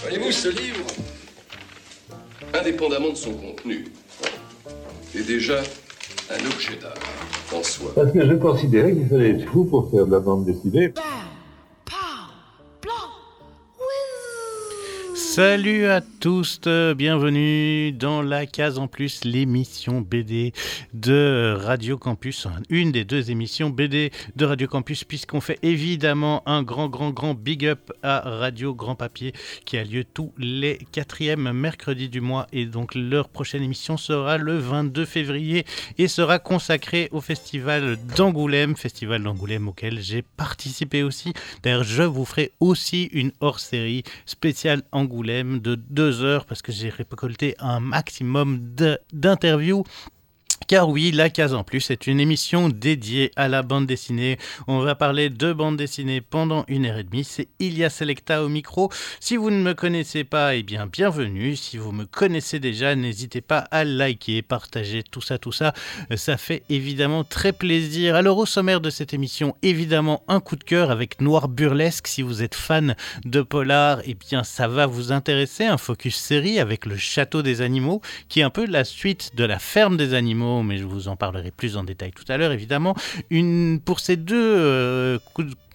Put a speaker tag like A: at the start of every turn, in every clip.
A: Voyez-vous, ce livre, indépendamment de son contenu, est déjà un objet d'art en soi.
B: Parce que je considérais qu'il fallait être fou pour faire de la bande dessinée.
C: Salut à tous, euh, bienvenue dans la case en plus, l'émission BD de Radio Campus, une des deux émissions BD de Radio Campus, puisqu'on fait évidemment un grand, grand, grand big up à Radio Grand Papier qui a lieu tous les quatrièmes mercredis du mois. Et donc leur prochaine émission sera le 22 février et sera consacrée au festival d'Angoulême, festival d'Angoulême auquel j'ai participé aussi. D'ailleurs, je vous ferai aussi une hors-série spéciale Angoulême de deux heures parce que j'ai récolté un maximum d'interviews car oui, la case en plus est une émission dédiée à la bande dessinée. On va parler de bande dessinée pendant une heure et demie. C'est Ilia Selecta au micro. Si vous ne me connaissez pas, eh bien bienvenue. Si vous me connaissez déjà, n'hésitez pas à liker, partager, tout ça, tout ça. Ça fait évidemment très plaisir. Alors au sommaire de cette émission, évidemment un coup de cœur avec Noir Burlesque. Si vous êtes fan de polar, eh bien ça va vous intéresser. Un focus série avec le Château des animaux, qui est un peu la suite de la ferme des animaux mais je vous en parlerai plus en détail tout à l'heure, évidemment. Une, pour ces deux euh,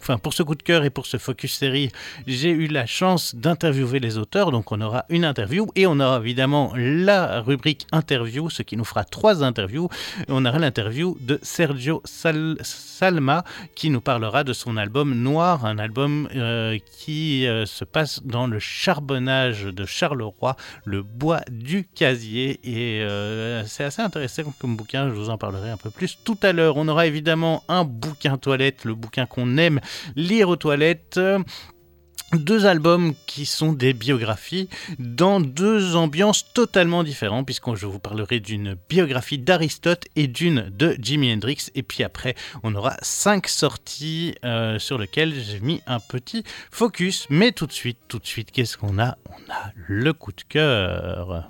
C: enfin pour ce coup de cœur et pour ce focus série, j'ai eu la chance d'interviewer les auteurs. Donc on aura une interview et on aura évidemment la rubrique interview, ce qui nous fera trois interviews. On aura l'interview de Sergio Salma qui nous parlera de son album Noir, un album euh, qui euh, se passe dans le charbonnage de Charleroi, le bois du casier. Et euh, c'est assez intéressant comme bouquin, je vous en parlerai un peu plus tout à l'heure. On aura évidemment un bouquin toilette, le bouquin qu'on aime lire aux toilettes deux albums qui sont des biographies dans deux ambiances totalement différentes, puisque je vous parlerai d'une biographie d'Aristote et d'une de Jimi Hendrix. Et puis après, on aura cinq sorties euh, sur lesquelles j'ai mis un petit focus. Mais tout de suite, tout de suite, qu'est-ce qu'on a? On a le coup de cœur.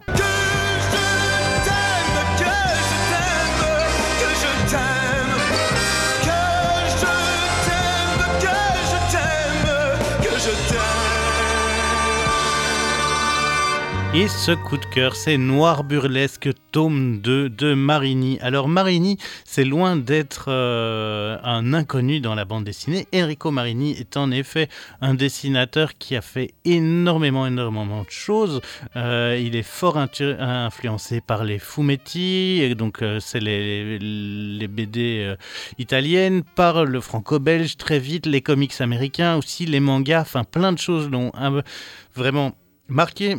C: Et ce coup de cœur, c'est Noir Burlesque, tome 2 de Marini. Alors Marini, c'est loin d'être euh, un inconnu dans la bande dessinée. Enrico Marini est en effet un dessinateur qui a fait énormément, énormément de choses. Euh, il est fort influencé par les fumetti, donc euh, c'est les, les, BD italiennes, par le franco-belge très vite, les comics américains aussi, les mangas, enfin plein de choses l'ont vraiment marqué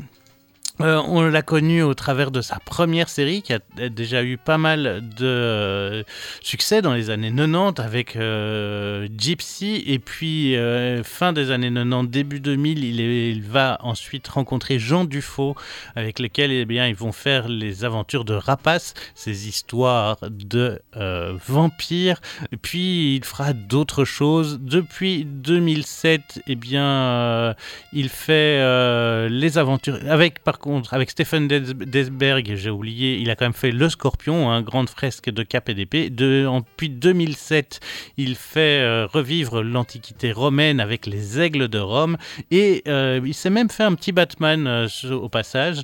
C: euh, on l'a connu au travers de sa première série qui a déjà eu pas mal de euh, succès dans les années 90 avec euh, Gypsy et puis fin des années 90, début 2000, il, va ensuite rencontrer Jean Dufaux avec lequel eh bien, ils vont faire les aventures de Rapace, ces histoires de vampires. Puis il fera d'autres choses. Depuis 2007, eh bien, il fait les aventures avec par avec Stephen Desberg, j'ai oublié, il a quand même fait Le Scorpion, hein, grande fresque de cap et d'épée. De, depuis 2007, il fait euh, revivre l'Antiquité romaine avec les aigles de Rome. Et euh, il s'est même fait un petit Batman euh, au passage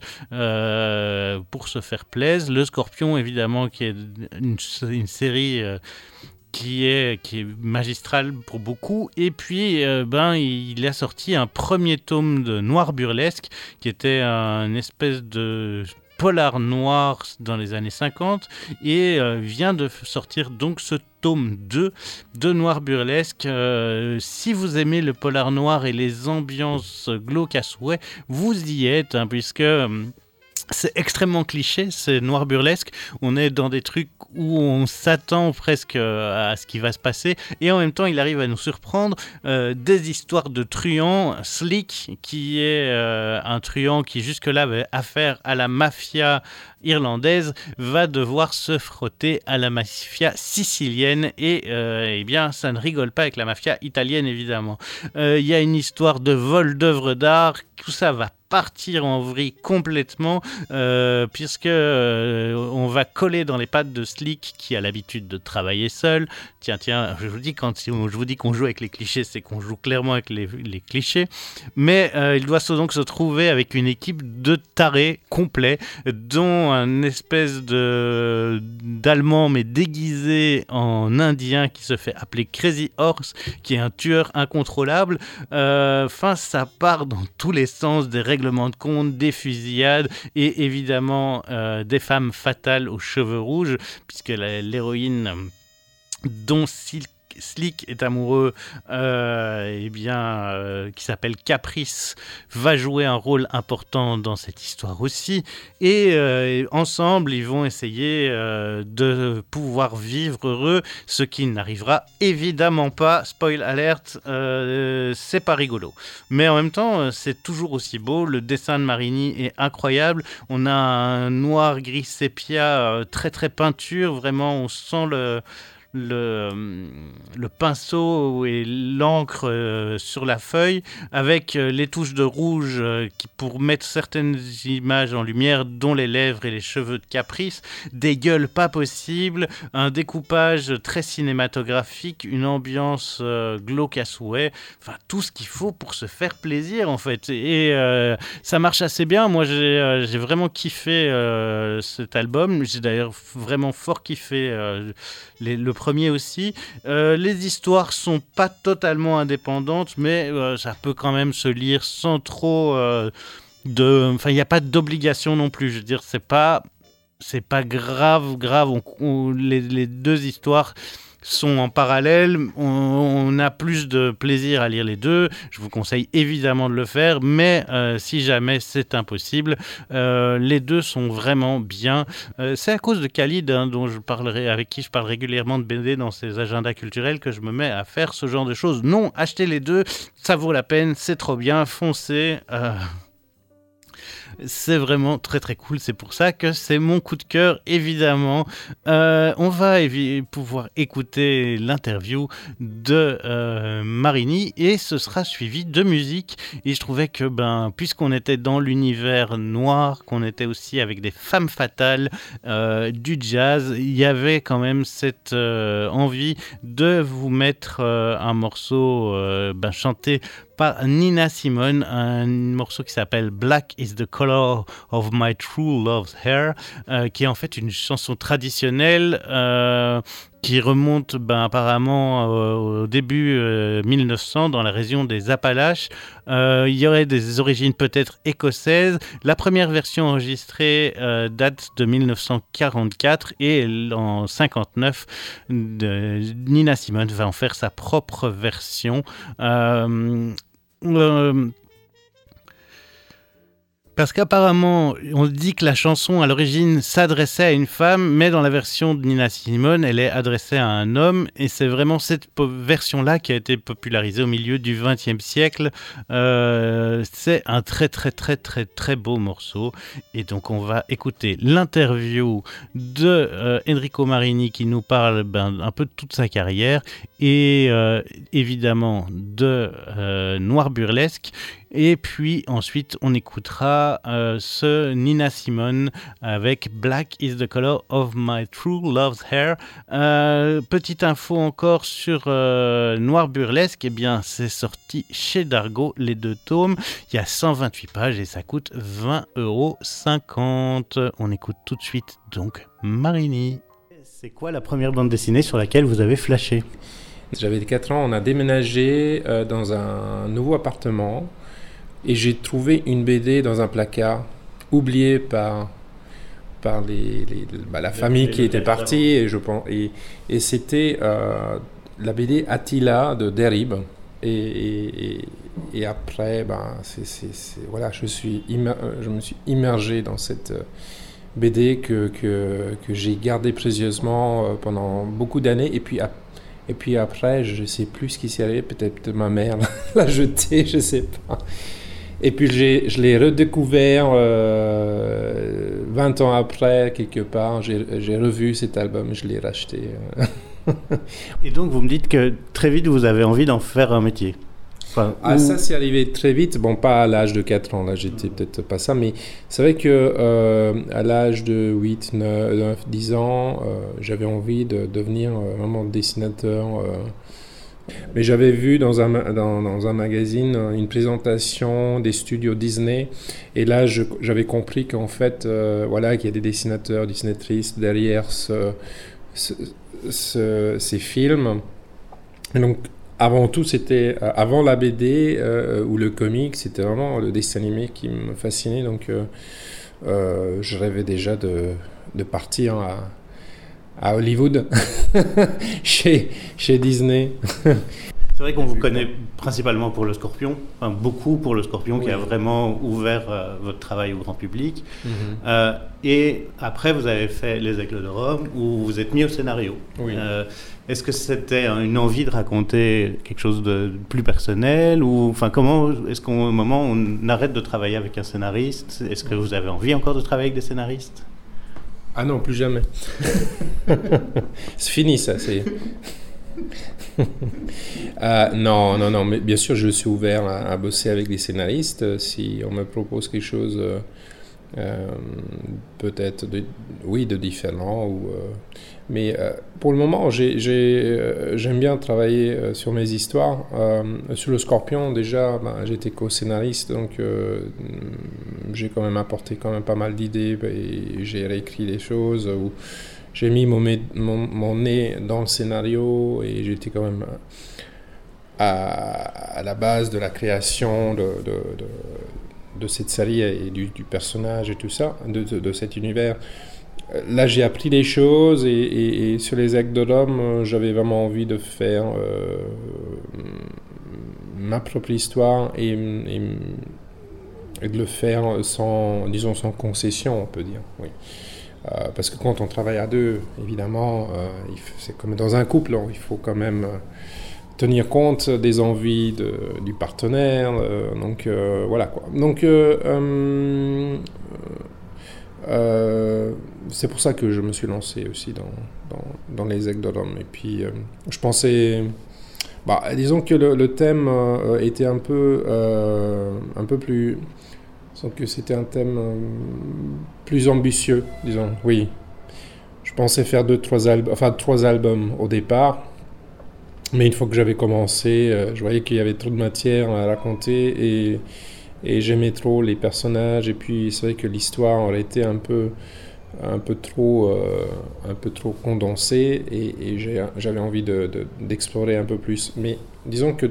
C: pour se faire plaisir. Le Scorpion, évidemment, qui est une série qui est, magistral pour beaucoup. Et puis, euh, ben, il a sorti un premier tome de Noir Burlesque, qui était un espèce de polar noir dans les années 50 et euh, vient de sortir donc ce tome 2 de Noir Burlesque. Euh, si vous aimez le polar noir et les ambiances glauques à souhait, vous y êtes, hein, puisque c'est extrêmement cliché, c'est noir burlesque. On est dans des trucs où on s'attend presque euh, à ce qui va se passer et en même temps il arrive à nous surprendre. Euh, des histoires de truands, Slick qui est euh, un truand qui jusque-là avait affaire à la mafia irlandaise va devoir se frotter à la mafia sicilienne et eh bien ça ne rigole pas avec la mafia italienne évidemment. Il y a une histoire de vol d'œuvres d'art, tout ça va partir en vrille complètement euh, puisque euh, on va coller dans les pattes de Slick qui a l'habitude de travailler seul. Tiens, tiens, je vous dis quand je vous dis qu'on joue avec les clichés, c'est qu'on joue clairement avec les, clichés. Mais euh, il doit donc se trouver avec une équipe de tarés complets, dont un espèce de d'allemand mais déguisé en indien qui se fait appeler Crazy Horse, qui est un tueur incontrôlable. Enfin, ça part dans tous les sens des règles de compte, des fusillades et évidemment euh, des femmes fatales aux cheveux rouges, puisque l'héroïne dont Silk Slick est amoureux, euh, eh bien, euh, qui s'appelle Caprice, va jouer un rôle important dans cette histoire aussi. Et euh, ensemble, ils vont essayer de pouvoir vivre heureux, ce qui n'arrivera évidemment pas. Spoil alert, c'est pas rigolo. Mais en même temps, c'est toujours aussi beau. Le dessin de Marini est incroyable. On a un noir gris sépia, très très peinture. Vraiment, on sent le le, pinceau et l'encre euh, sur la feuille avec euh, les touches de rouge euh, qui, pour mettre certaines images en lumière, dont les lèvres et les cheveux de Caprice, des gueules pas possibles, un découpage très cinématographique, une ambiance glauque à souhait, enfin tout ce qu'il faut pour se faire plaisir en fait. Et ça marche assez bien. Moi j'ai vraiment kiffé cet album. J'ai d'ailleurs vraiment fort kiffé le premier aussi. Euh, les histoires sont pas totalement indépendantes, mais euh, ça peut quand même se lire sans trop euh, de. Enfin, il n'y a pas d'obligation non plus. Je veux dire, c'est pas. C'est pas grave, grave. les, les deux histoires sont en parallèle. On, a plus de plaisir à lire les deux. Je vous conseille évidemment de le faire, mais euh, si jamais c'est impossible, euh, les deux sont vraiment bien. Euh, c'est à cause de Khalid, hein, dont je parlerai, avec qui je parle régulièrement de BD dans ses agendas culturels, que je me mets à faire ce genre de choses. Non, achetez les deux, ça vaut la peine, c'est trop bien, foncez. C'est vraiment très très cool. C'est pour ça que c'est mon coup de cœur, évidemment. Euh, on va pouvoir écouter l'interview de euh, Marini et ce sera suivi de musique. Et je trouvais que, ben, puisqu'on était dans l'univers noir, qu'on était aussi avec des femmes fatales, euh, du jazz, il y avait quand même cette envie de vous mettre un morceau ben, chanté par Nina Simone, un morceau qui s'appelle Black is the Color of My True Love's Hair, euh, qui est en fait une chanson traditionnelle euh, qui remonte ben, apparemment euh, au début 1900 dans la région des Appalaches. il y aurait des origines peut-être écossaises. La première version enregistrée date de 1944 et en 59, Nina Simone va en faire sa propre version. Euh, parce qu'apparemment, on dit que la chanson à l'origine s'adressait à une femme, mais dans la version de Nina Simone, elle est adressée à un homme, et c'est vraiment cette version-là qui a été popularisée au milieu du XXe siècle. Euh, c'est un très très très très très beau morceau, et donc on va écouter l'interview de euh, Enrico Marini qui nous parle ben, un peu de toute sa carrière, et euh, évidemment de Noir Burlesque, et puis ensuite, on écoutera euh, ce Nina Simone avec Black is the color of my true love's hair. Euh, petite info encore sur euh, Noir Burlesque, eh bien c'est sorti chez Dargo, les deux tomes. Il y a 128 pages et ça coûte 20,50 euros. On écoute tout de suite donc Marini. C'est quoi la première bande dessinée sur laquelle vous avez flashé?
D: J'avais 4 ans, on a déménagé dans un nouveau appartement et j'ai trouvé une BD dans un placard, oubliée par, par les, bah, la famille qui était partie, et, je pense, et, et c'était euh, la BD Attila de Derib. Et, et, après, ben, c'est, voilà, je, suis je me suis immergé dans cette euh, BD que, que, que j'ai gardée précieusement euh, pendant beaucoup d'années. Et puis, et puis après, je ne sais plus ce qui s'est arrivé. Peut-être ma mère l'a jetée, je ne sais pas. Et puis je l'ai redécouvert 20 ans après, quelque part. J'ai revu cet album, je l'ai racheté.
C: Et donc vous me dites que très vite vous avez envie d'en faire un métier
D: ah, ça, c'est arrivé très vite. Bon, pas à l'âge de 4 ans, là, j'étais peut-être pas ça, mais c'est vrai que euh, à l'âge de 8, 9, 10 ans, euh, j'avais envie de devenir euh, vraiment dessinateur. Mais j'avais vu dans un, dans, un magazine une présentation des studios Disney, et là, j'avais compris qu'en fait, voilà, qu'il y a des dessinateurs, dessinatrices derrière ce, ce, ces films. Donc, avant tout, c'était euh, avant la BD euh, ou le comic, c'était vraiment le dessin animé qui me fascinait. Donc, euh, je rêvais déjà de, de partir à, à Hollywood, chez, chez Disney.
C: C'est vrai qu'on vous connaît principalement pour le Scorpion, enfin beaucoup pour le Scorpion qui a vraiment ouvert votre travail au grand public. Mhm. et après, vous avez fait Les Aigles de Rome où vous êtes mis au scénario. Oui. Est-ce que c'était une envie de raconter quelque chose de plus personnel ou enfin comment est-ce qu'au moment où on arrête de travailler avec un scénariste, est-ce que vous avez envie encore de travailler avec des scénaristes?
D: Ah non, plus jamais. c'est fini ça, c'est euh, non, non, non, mais bien sûr, je suis ouvert à, bosser avec des scénaristes. Si on me propose quelque chose, euh, euh, peut-être, oui, de différent. Ou, mais euh, pour le moment, euh, j'aime bien travailler euh, sur mes histoires. sur le Scorpion, déjà, ben, j'étais co-scénariste, donc j'ai quand même apporté quand même pas mal d'idées et j'ai réécrit des choses. Où j'ai mis mon, nez dans le scénario et j'étais quand même à, la base de la création de, cette série et du, personnage et tout ça, de, cet univers là, j'ai appris des choses et, sur les actes de l'homme, euh, j'avais vraiment envie de faire euh, ma propre histoire et, de le faire sans, disons, sans concession, on peut dire. Oui. Euh, parce que quand on travaille à deux, évidemment, c'est comme dans un couple, hein, il faut quand même tenir compte des envies du partenaire. donc voilà quoi. Donc euh, c'est pour ça que je me suis lancé aussi dans, dans, dans les l'homme. Et puis, euh, je pensais. Bah, disons que le, thème euh, était un peu, un peu plus. Disons que c'était un thème plus ambitieux, disons, oui. Je pensais faire deux, trois albums, enfin trois albums au départ. Mais une fois que j'avais commencé, je voyais qu'il y avait trop de matière à raconter et et j'aimais trop les personnages. Et puis c'est vrai que l'histoire aurait été un peu un peu trop euh, un peu trop condensée. Et, j'avais envie d'explorer de, un peu plus. Mais disons que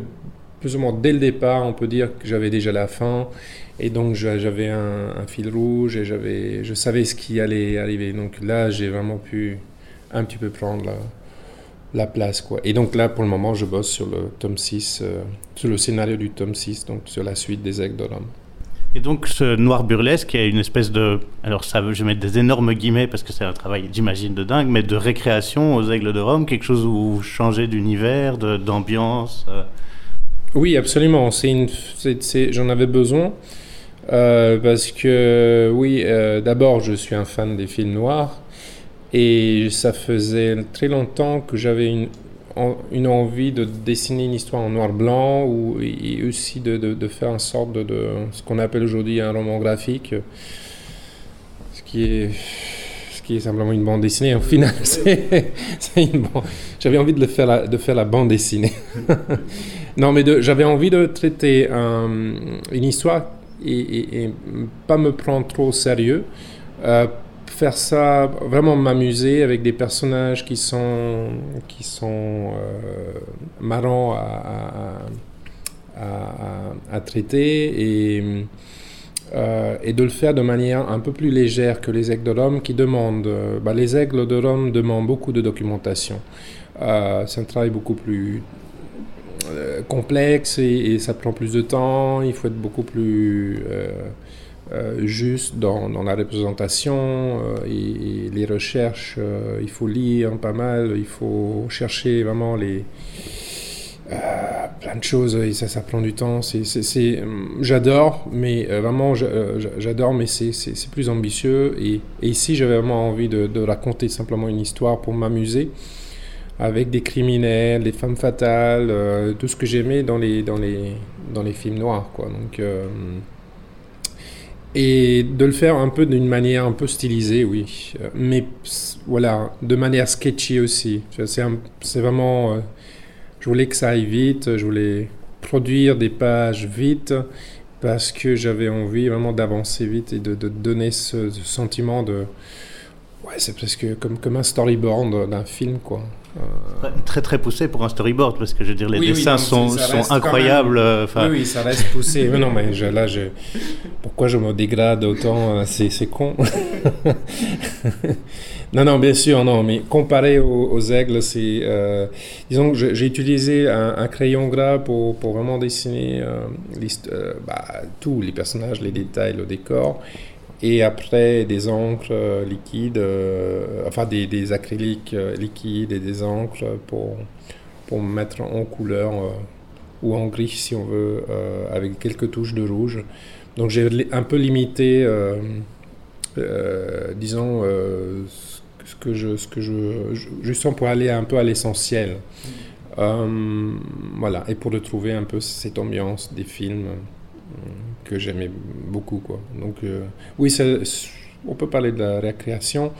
D: plus ou moins dès le départ on peut dire que j'avais déjà la fin et donc j'avais un, fil rouge et j'avais je savais ce qui allait arriver. Donc là j'ai vraiment pu un petit peu prendre la, la place. Quoi. Et donc là, pour le moment, je bosse sur le tome 6, euh, sur le scénario du tome 6, donc sur la suite des Aigles de Rome.
C: Et donc ce noir burlesque est une espèce de... Alors ça, je vais mettre des énormes guillemets parce que c'est un travail, j'imagine, de dingue, mais de récréation aux Aigles de Rome, quelque chose où vous changez d'univers, d'ambiance euh.
D: Oui, absolument. C'est J'en avais besoin. Euh, parce que, oui, d'abord, je suis un fan des films noirs. Et ça faisait très longtemps que j'avais une, envie de dessiner une histoire en noir-blanc ou, et aussi de, faire une sorte de, ce qu'on appelle aujourd'hui un roman graphique, ce qui est, simplement une bande dessinée. Au final, j'avais envie de, faire la, bande dessinée. non, mais j'avais envie de traiter une histoire et, et, pas me prendre trop au sérieux. Euh, faire ça, vraiment m'amuser avec des personnages qui sont, qui sont euh, marrants à, à, traiter et, euh, et de le faire de manière un peu plus légère que les aigles de Rome qui demandent. Bah, les aigles de Rome demandent beaucoup de documentation. Euh, c'est un travail beaucoup plus complexe et, ça prend plus de temps. Il faut être beaucoup plus euh, juste dans, la représentation euh, et, les recherches. Euh, il faut lire pas mal, il faut chercher vraiment les, plein de choses et ça, ça prend du temps. C'est, j'adore, mais vraiment, j'adore, mais c'est, plus ambitieux. Et, ici, j'avais vraiment envie de, raconter simplement une histoire pour m'amuser avec des criminels, des femmes fatales, euh, tout ce que j'aimais dans les, dans, les, dans les films noirs. Quoi. Donc, euh, et de le faire un peu d'une manière un peu stylisée, oui. Mais voilà, de manière sketchy aussi. C'est vraiment... Euh, je voulais que ça aille vite, je voulais produire des pages vite parce que j'avais envie vraiment d'avancer vite et de, donner ce, ce, sentiment de... Ouais, c'est presque comme, comme un storyboard d'un film, quoi.
C: Très très poussé pour un storyboard parce que je veux dire les dessins sont, sont incroyables.
D: Euh, oui, oui, ça reste poussé. mais non, mais là, je... pourquoi je me dégrade autant euh, C'est con. non, non, bien sûr, non. Mais comparé aux, aigles, c'est euh, disons que j'ai utilisé un, crayon gras pour, pour vraiment dessiner bah, tous les personnages, les détails, le décor et après des encres euh, liquides, euh, enfin des, des acryliques euh, liquides et des encres pour, pour mettre en couleur ou en gris si on veut, avec quelques touches de rouge. Donc j'ai un peu limité, disons, ce que je, ce que je, juste pour aller un peu à l'essentiel. voilà, et pour retrouver un peu cette ambiance des films que j'aimais beaucoup. Quoi. Donc, euh, oui, on peut parler de la récréation.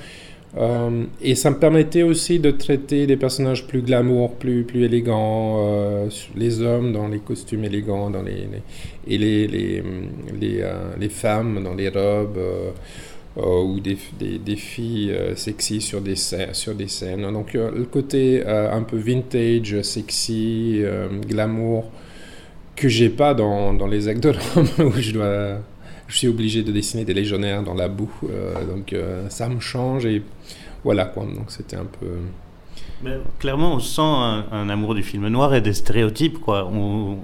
D: Euh, et ça me permettait aussi de traiter des personnages plus glamour, plus, plus élégants, euh, les hommes dans les costumes élégants, dans les, et les, les, les, les, femmes dans les robes, ou des, des, filles sexy sur des, sur des scènes. Donc le côté un peu vintage, sexy, glamour, que j'ai pas dans, dans les actes de où je dois je suis obligé de dessiner des légionnaires dans la boue euh, donc euh, ça me change et voilà quoi. Donc c'était un peu
C: Mais, clairement on sent un, amour du film noir et des stéréotypes quoi. On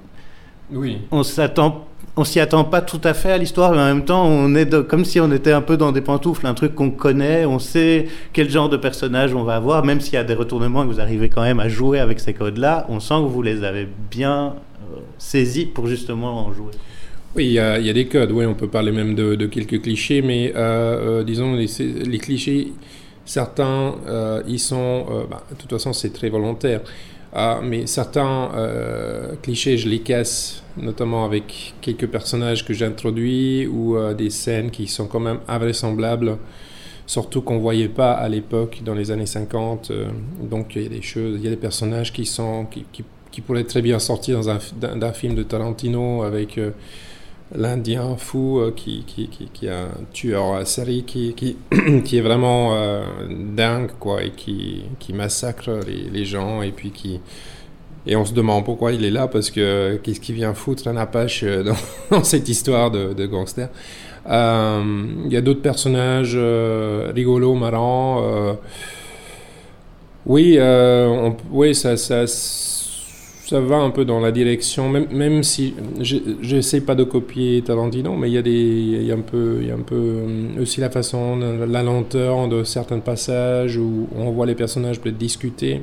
C: oui. on s'attend on s'y attend pas tout à fait à l'histoire, mais en même temps, on est comme si on était un peu dans des pantoufles, un truc qu'on connaît, on sait quel genre de personnage on va avoir, même s'il y a des retournements et que vous arrivez quand même à jouer avec ces codes-là, on sent que vous les avez bien saisi pour justement en jouer
D: oui, il y, a, des codes. Oui, on peut parler même de, quelques clichés, mais euh, euh, disons, les, clichés, certains, euh, ils sont. Bah, de toute façon, c'est très volontaire. Ah, mais certains clichés, je les casse, notamment avec quelques personnages que j'introduis ou des scènes qui sont quand même invraisemblables, surtout qu'on ne voyait pas à l'époque, dans les années 50. donc, il y a des choses, il y a des personnages qui sont. qui qui pourrait très bien sortir dans un, film de Tarantino avec euh, l'Indien fou euh, qui, qui, qui, est un tueur à série qui, qui, qui est vraiment euh, dingue quoi, et qui, qui massacre les, les, gens et puis qui... Et on se demande pourquoi il est là, parce que qu'est-ce qu'il vient foutre un Apache dans, cette histoire de, gangster. Il y a d'autres personnages rigolos, marrants. oui, oui ça, ça ça va un peu dans la direction, même, même si je n'essaie pas de copier Tarantino, mais il y, a y un peu, y a un peu euh, aussi la façon, la lenteur de certains passages où on voit les personnages peut-être discuter.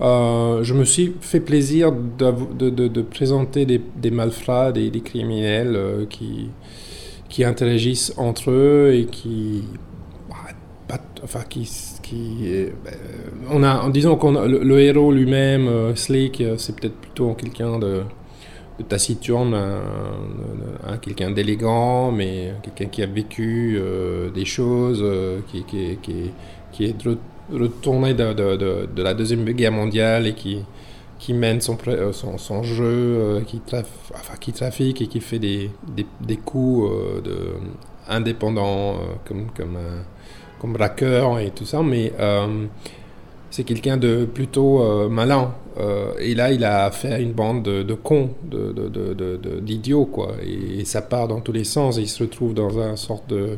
D: Euh, je me suis fait plaisir de, de, de, présenter des, des malfrats, des, des criminels euh, qui, qui interagissent entre eux et qui, bah, enfin, qui euh, on a, en disant qu'on le, héros lui-même, euh, Slick, euh, c'est peut-être plutôt quelqu'un de, taciturne, un, quelqu'un d'élégant, mais quelqu'un qui a vécu des choses, qui, qui, qui, est retourné de, la Deuxième Guerre mondiale et qui, qui mène son, jeu, qui, qui trafique et qui fait des, coups de, indépendants, comme, comme comme braqueur et tout ça, mais euh, c'est quelqu'un de plutôt euh, malin. Euh, et là, il a fait une bande de, de cons, d'idiots, de, quoi. Et, ça part dans tous les sens. Et il se retrouve dans une sorte de,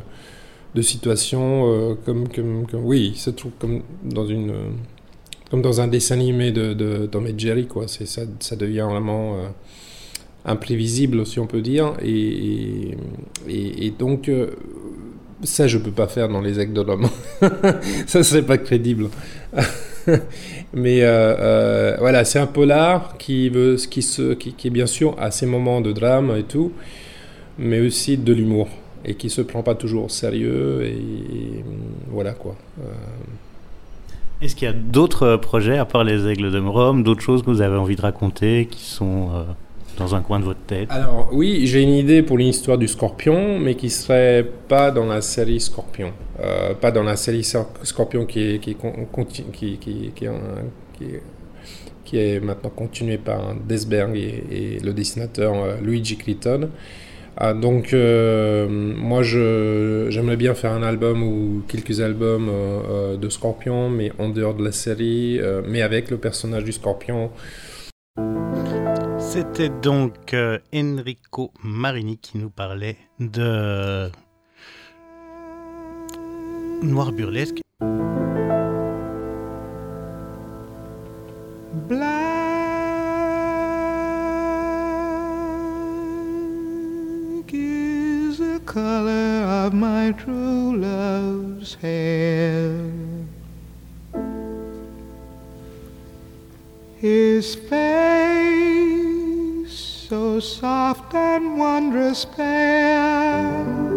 D: de situation comme, comme, Oui, il se trouve comme dans une... comme dans un dessin animé de, de Tom et Jerry, quoi. Ça, ça devient vraiment imprévisible, si on peut dire. Et, et donc, ça, je peux pas faire dans les actes de l'homme. ça serait pas crédible. Mais voilà, c'est un polar qui, veut, qui, se, qui, qui, bien sûr à ses moments de drame et tout, mais aussi de l'humour et qui se prend pas toujours au sérieux et, voilà quoi.
E: Est-ce qu'il y a d'autres projets à part les Aigles de Rome, d'autres choses que vous avez envie de raconter qui sont dans un coin de votre tête
D: Alors oui, j'ai une idée pour l'histoire du Scorpion, mais qui serait pas dans la série Scorpion, euh, pas dans la série Scorpion qui est qui qui, qui, est, maintenant continuée par Desberg et, le dessinateur euh, Luigi Critton. Ah, donc euh, moi j'aimerais bien faire un album ou quelques albums de Scorpion, mais en dehors de la série, mais avec le personnage du Scorpion.
E: C'était donc euh, Enrico Marini qui nous parlait de Noir Burlesque. So soft and wondrous fair.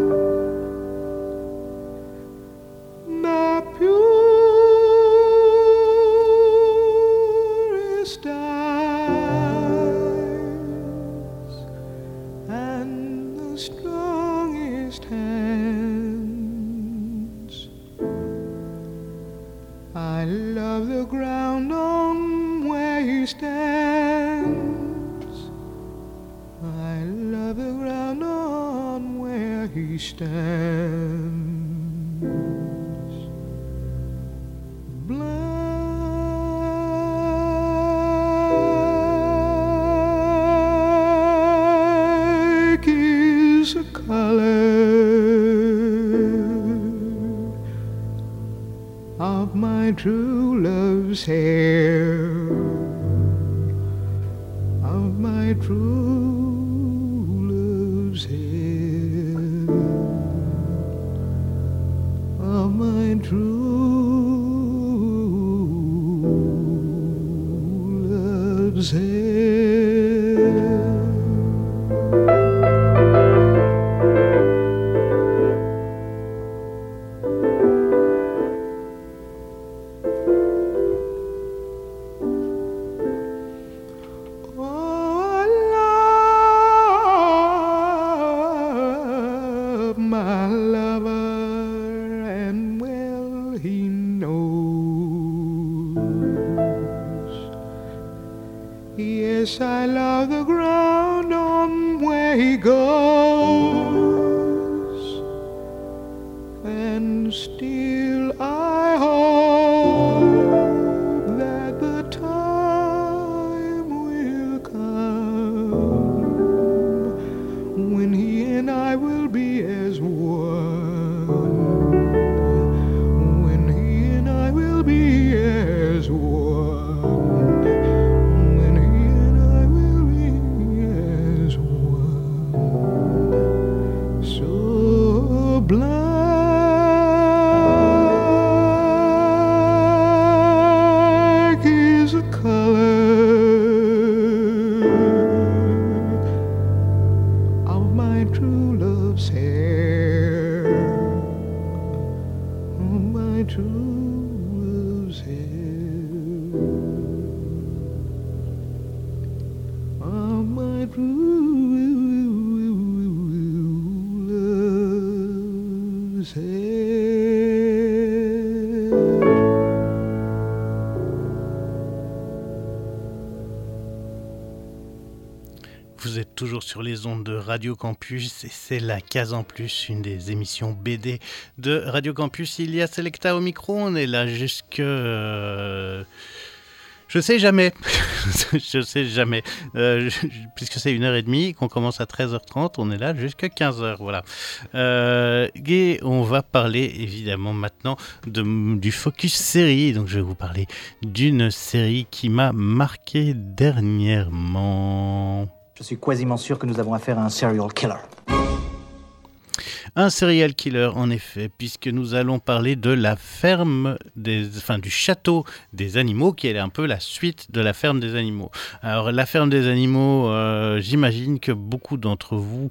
E: Sur les ondes de Radio Campus et c'est la case en plus, une des émissions BD de Radio Campus. Il y a Selecta au micro, on est là jusque... Euh, je sais jamais, je sais jamais, euh, puisque c'est une heure et demie, qu'on commence à 13h30, on est là jusqu'à 15h, voilà. Euh, et on va parler évidemment maintenant de, du focus série, donc je vais vous parler d'une série qui m'a marqué dernièrement.
F: Je suis quasiment sûr que nous avons affaire à un serial killer.
C: Un serial killer, en effet, puisque nous allons parler de la ferme des, enfin, du château des animaux, qui est un peu la suite de la ferme des animaux. Alors, la ferme des animaux, euh, j'imagine que beaucoup d'entre vous,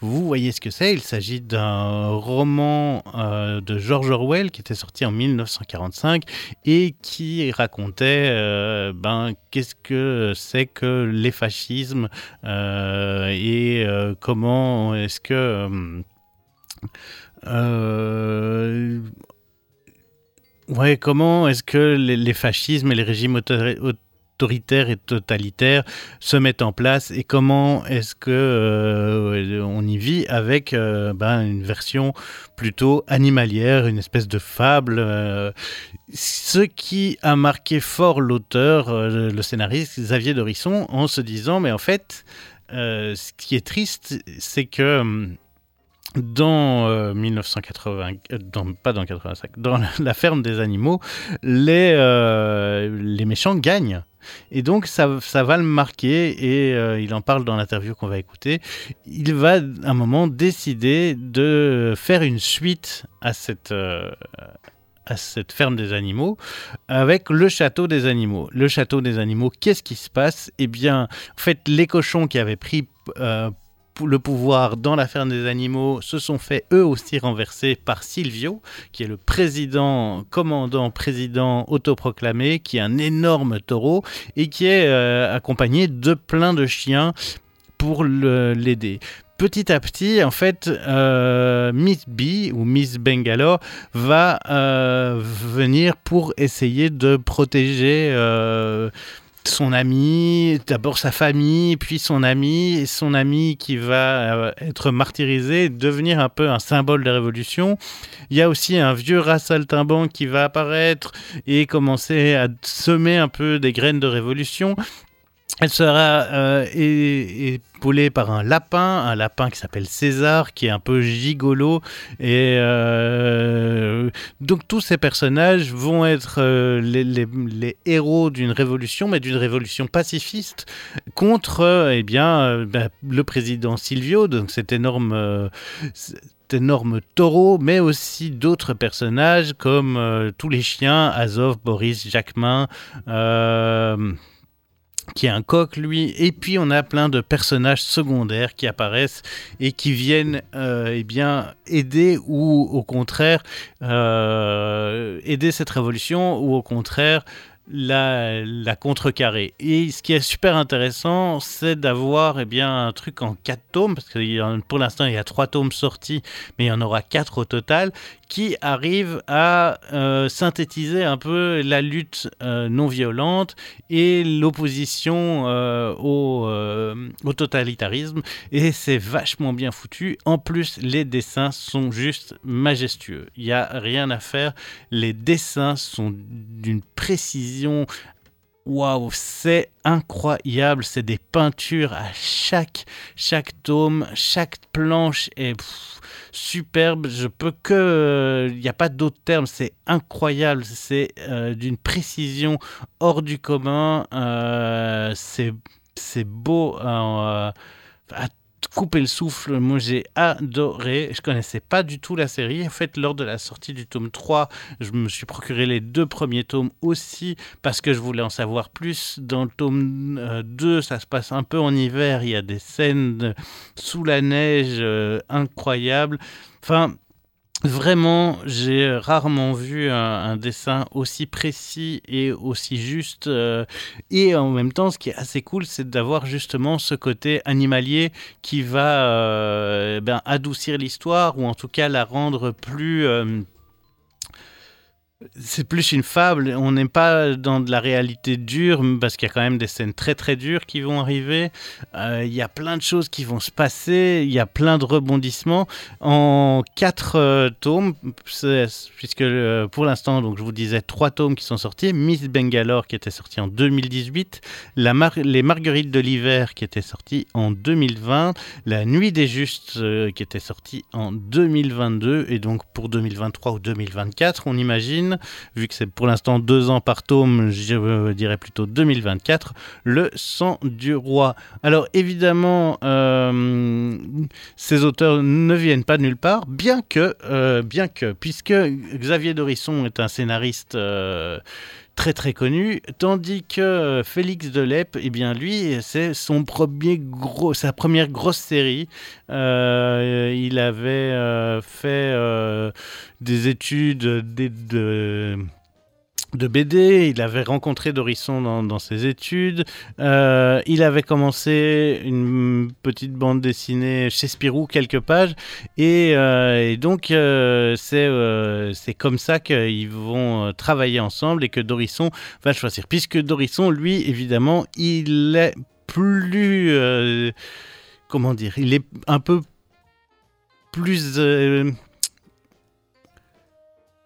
C: vous voyez ce que c'est. Il s'agit d'un roman euh, de George Orwell qui était sorti en 1945 et qui racontait euh, ben, qu'est-ce que c'est que les fascismes et comment est-ce que euh, ouais, comment est-ce que les, fascismes et les régimes autoritaires et totalitaires se mettent en place et comment est-ce que euh, on y vit avec euh, ben, une version plutôt animalière, une espèce de fable. ce qui a marqué fort l'auteur, le scénariste Xavier Dorisson, en se disant mais en fait, ce qui est triste, c'est que dans 1980, euh, pas dans 85, dans la ferme des animaux, les, euh, les méchants gagnent. Et donc ça, ça va le marquer et euh, il en parle dans l'interview qu'on va écouter. Il va à un moment décider de faire une suite à cette, à cette ferme des animaux avec le château des animaux. Le château des animaux, qu'est-ce qui se passe? Eh bien, en fait, les cochons qui avaient pris le pouvoir dans la ferme des animaux se sont fait eux aussi renverser par Silvio, qui est le président, commandant, président autoproclamé, qui est un énorme taureau et qui est euh, accompagné de plein de chiens pour l'aider. Petit à petit, en fait, euh, Miss B ou Miss Bangalore va euh, venir pour essayer de protéger son ami, d'abord sa famille, puis son ami, et son ami qui va euh, être martyrisé, devenir un peu un symbole de révolution. Il y a aussi un vieux rat saltimbanque qui va apparaître et commencer à semer un peu des graines de révolution. Elle sera euh, épaulée par un lapin, un lapin qui s'appelle César, qui est un peu gigolo. Et euh, donc tous ces personnages vont être euh, les, héros d'une révolution, mais d'une révolution pacifiste contre eh bien, bah, le président Silvio, donc cet énorme énorme taureau, mais aussi d'autres personnages comme tous les chiens, Azov, Boris, Jacquemin qui est un coq lui, et puis on a plein de personnages secondaires qui apparaissent et qui viennent euh, eh bien aider ou au contraire euh, aider cette révolution ou au contraire la, la contrecarrer. Et ce qui est super intéressant, c'est d'avoir eh bien, un truc en quatre tomes, parce que pour l'instant il y a trois tomes sortis, mais il y en aura quatre au total, qui arrive à euh, synthétiser un peu la lutte euh, non violente et l'opposition euh, au, au, totalitarisme. Et c'est vachement bien foutu. En plus, les dessins sont juste majestueux. Il n'y a rien à faire. Les dessins sont d'une précision Waouh, c'est incroyable, c'est des peintures à chaque chaque tome, chaque planche est superbe. Je peux que. Il n'y a pas d'autre terme. C'est incroyable. C'est euh, d'une précision hors du commun. Euh, c'est beau euh, à couper le souffle. Moi, j'ai adoré. Je connaissais pas du tout la série. En fait, lors de la sortie du tome 3, je me suis procuré les deux premiers tomes aussi parce que je voulais en savoir plus. Dans le tome 2, ça se passe un peu en hiver. Il y a des scènes sous la neige incroyables. Enfin, Vraiment, j'ai rarement vu un, dessin aussi précis et aussi juste. Euh, et en même temps, ce qui est assez cool, c'est d'avoir justement ce côté animalier qui va euh, ben, adoucir l'histoire ou en tout cas la rendre plus... Euh, c'est plus une fable. On n'est pas dans de la réalité dure parce qu'il y a quand même des scènes très très dures qui vont arriver. Euh, il y a plein de choses qui vont se passer. Il y a plein de rebondissements en quatre euh, tomes, puisque euh, pour l'instant, je vous disais trois tomes qui sont sortis. Miss Bangalore qui était sorti en 2018, la les Marguerites de l'hiver qui était sorti en 2020, La Nuit des Justes qui était sorti en 2022 et donc pour 2023 ou 2024, on imagine. Vu que c'est pour l'instant deux ans par tome, je dirais plutôt 2024, Le sang du roi. Alors évidemment, euh, ces auteurs ne viennent pas de nulle part, bien que, euh, bien que puisque Xavier Dorisson est un scénariste euh, très très connu, tandis que Félix Delep, eh bien lui, c'est son premier gros, sa première grosse série. il avait fait des études de de BD, il avait rencontré Dorisson dans, ses études, euh, il avait commencé une petite bande dessinée chez Spirou, quelques pages, et, euh, donc euh, c'est comme ça qu'ils vont travailler ensemble et que Dorisson va choisir. Puisque Dorisson, lui, évidemment, il est plus... comment dire Il est un peu plus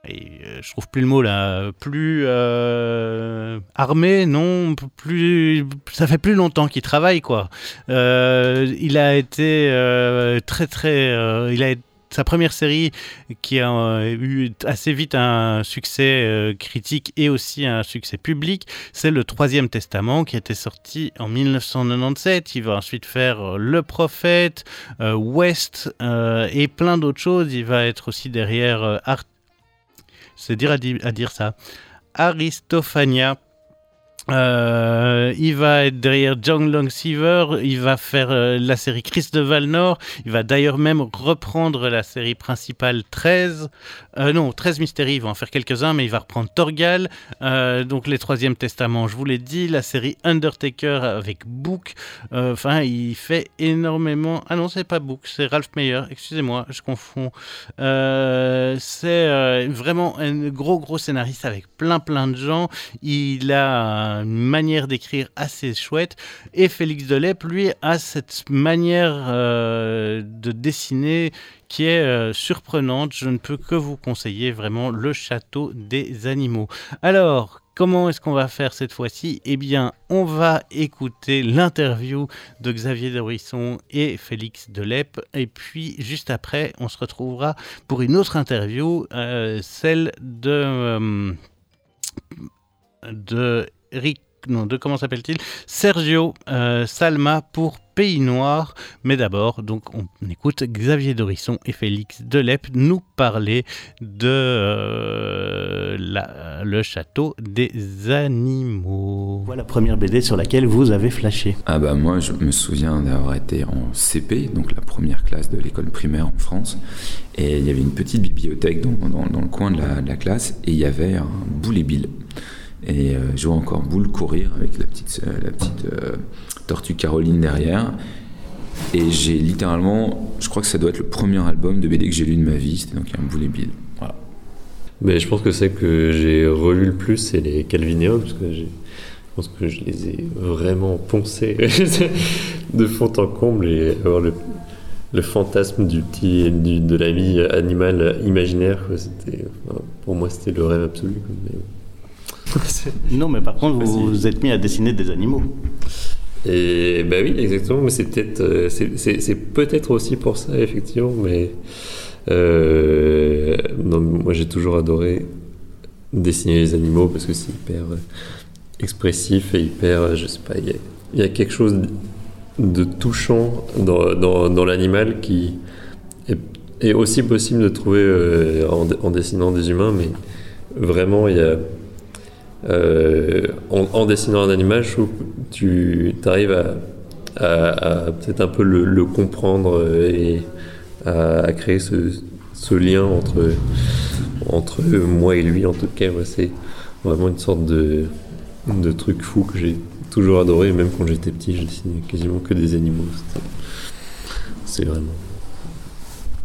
C: euh, je trouve plus le mot là, plus euh, armé, non, plus, ça fait plus longtemps qu'il travaille quoi. Euh, il a été très très, il a sa première série qui a eu assez vite un succès critique et aussi un succès public, c'est le Troisième Testament qui était sorti en 1997. Il va ensuite faire Le Prophète, West et plein d'autres choses. Il va être aussi derrière Art c'est dire à, dire ça. Aristophania euh, il va être derrière John Longseaver, il va faire euh, la série Chris de Valnor, il va d'ailleurs même reprendre la série principale 13, euh, non 13 Mystéries, il va en faire quelques-uns, mais il va reprendre Torgal, donc les Troisième Testaments, je vous l'ai dit, la série Undertaker avec Book, enfin il fait énormément, ah non c'est pas Book, c'est Ralph Meyer, excusez-moi, je confonds, c'est vraiment un gros gros scénariste avec plein plein de gens, il a une manière d'écrire assez chouette. Et Félix Delep, lui, a cette manière euh, de dessiner qui est euh, surprenante. Je ne peux que vous conseiller vraiment le château des animaux. Alors, comment est-ce qu'on va faire cette fois-ci? Eh bien, on va écouter l'interview de Xavier Dorisson et Félix Delep. Et puis, juste après, on se retrouvera pour une autre interview, euh, celle de de Rick, non, de comment s'appelle-t-il? Sergio euh, Salma pour Pays Noir. Mais d'abord, donc, on écoute Xavier Dorisson et Félix Delep nous parler de euh, la, le château des animaux.
F: Voilà la première BD sur laquelle vous avez flashé.
G: Ah bah moi, je me souviens d'avoir été en CP, donc la première classe de l'école primaire en France, et il y avait une petite bibliothèque dans, dans, le coin de la, de la, classe, et il y avait un boulet bill. Et euh, vois encore Boule courir avec la petite, euh, la petite euh, tortue Caroline derrière. Et j'ai littéralement, je crois que ça doit être le premier album de BD que j'ai lu de ma vie, c'était donc un Boule et Bill. Voilà.
H: Mais je pense que c'est que j'ai relu le plus, c'est les Calvinéo, parce que je pense que je les ai vraiment poncés de fond en comble et avoir le, le fantasme du petit, du, de l'ami animal imaginaire, c'était, pour moi c'était le rêve absolu.
F: non, mais par contre, vous vous êtes mis à dessiner des animaux.
H: Et ben oui, exactement. Mais c'est peut-être, euh, c'est, peut-être aussi pour ça, effectivement. Mais euh, non, moi, j'ai toujours adoré dessiner les animaux parce que c'est hyper euh, expressif et hyper, je sais pas, il y, a quelque chose de touchant dans, dans, l'animal qui est, aussi possible de trouver en, en, dessinant des humains, mais vraiment, il y a euh, en, dessinant un animal, je trouve tu arrives à, peut-être un peu le, comprendre et à, créer ce, lien entre, entre moi et lui. En tout cas, c'est vraiment une sorte de, de truc fou que j'ai toujours adoré. Même quand j'étais petit, je dessinais quasiment que des animaux. C'est vraiment.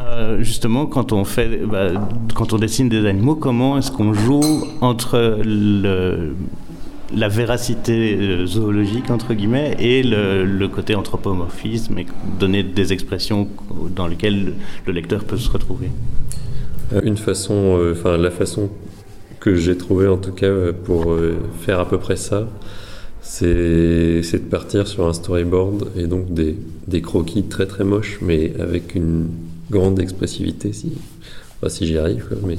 F: Euh, justement, quand on fait, bah, quand on dessine des animaux, comment est-ce qu'on joue entre la véracité euh, zoologique entre guillemets et le, côté anthropomorphisme et donner des expressions dans lesquelles le lecteur peut se retrouver?
H: Euh, Une façon, enfin la façon que j'ai trouvée en tout cas pour faire à peu près ça, c'est de partir sur un storyboard et donc des croquis très très moches mais avec une grande expressivité si, si j'y arrive. Mais,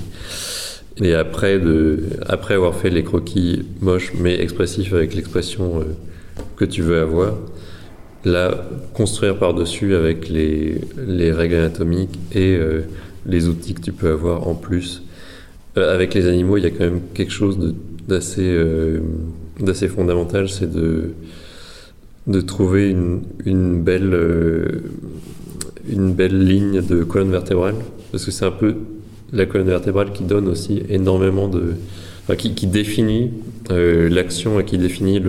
H: Et après, de, après avoir fait les croquis moches mais expressifs avec l'expression euh, que tu veux avoir, là, construire par-dessus avec les, les règles anatomiques et euh, les outils que tu peux avoir en plus. Euh, avec les animaux, il y a quand même quelque chose d'assez d'assez fondamental, c'est de, de trouver une, une belle, une belle ligne de colonne vertébrale, parce que c'est un peu la colonne vertébrale qui donne aussi énormément de... qui, définit euh, l'action et qui définit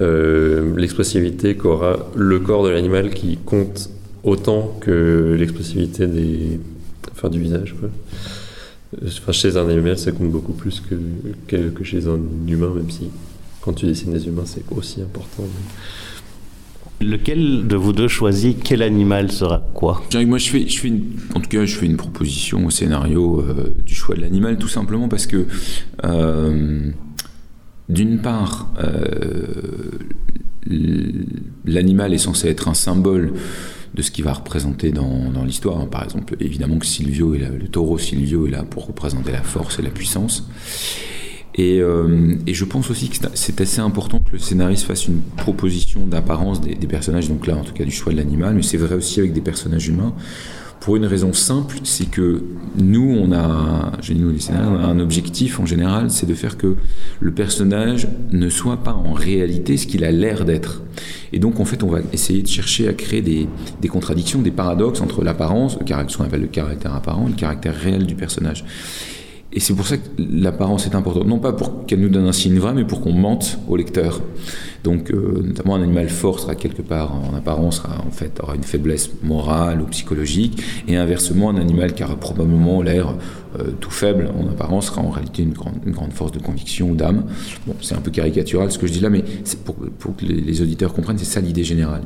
H: euh, l'expressivité qu'aura le corps de l'animal qui compte autant que l'expressivité des, enfin, du visage. Enfin, chez un animal, ça compte beaucoup plus que, que chez un humain, même si quand tu dessines des humains, c'est aussi important.
F: Lequel de vous deux choisit quel animal sera quoi?
G: Moi, je fais, je fais une, en tout cas, je fais une proposition au scénario euh, du choix de l'animal, tout simplement parce que, euh, d'une part, euh, l'animal est censé être un symbole de ce qu'il va représenter dans, dans l'histoire. Par exemple, évidemment que Silvio est là, le taureau Silvio est là pour représenter la force et la puissance. Et, euh, et je pense aussi que c'est- assez important que le scénariste fasse une proposition d'apparence des, personnages, donc là en tout cas du choix de l'animal, mais c'est vrai aussi avec des personnages humains, pour une raison simple, c'est que nous, on a, nous un objectif en général, c'est de faire que le personnage ne soit pas en réalité ce qu'il a l'air d'être. Et donc en fait, on va essayer de chercher à créer des, des contradictions, des paradoxes entre l'apparence, ce qu'on appelle le caractère apparent, et le caractère réel du personnage. Et c'est pour ça que l'apparence est importante, non pas pour qu'elle nous donne un signe vrai, mais pour qu'on mente au lecteur. Donc, euh, notamment un animal fort sera quelque part en apparence en fait aura une faiblesse morale ou psychologique, et inversement un animal qui aura probablement l'air euh, tout faible en apparence sera en réalité une grande, force de conviction ou d'âme. Bon, c'est un peu caricatural ce que je dis là, mais pour, que les auditeurs comprennent, c'est ça l'idée générale.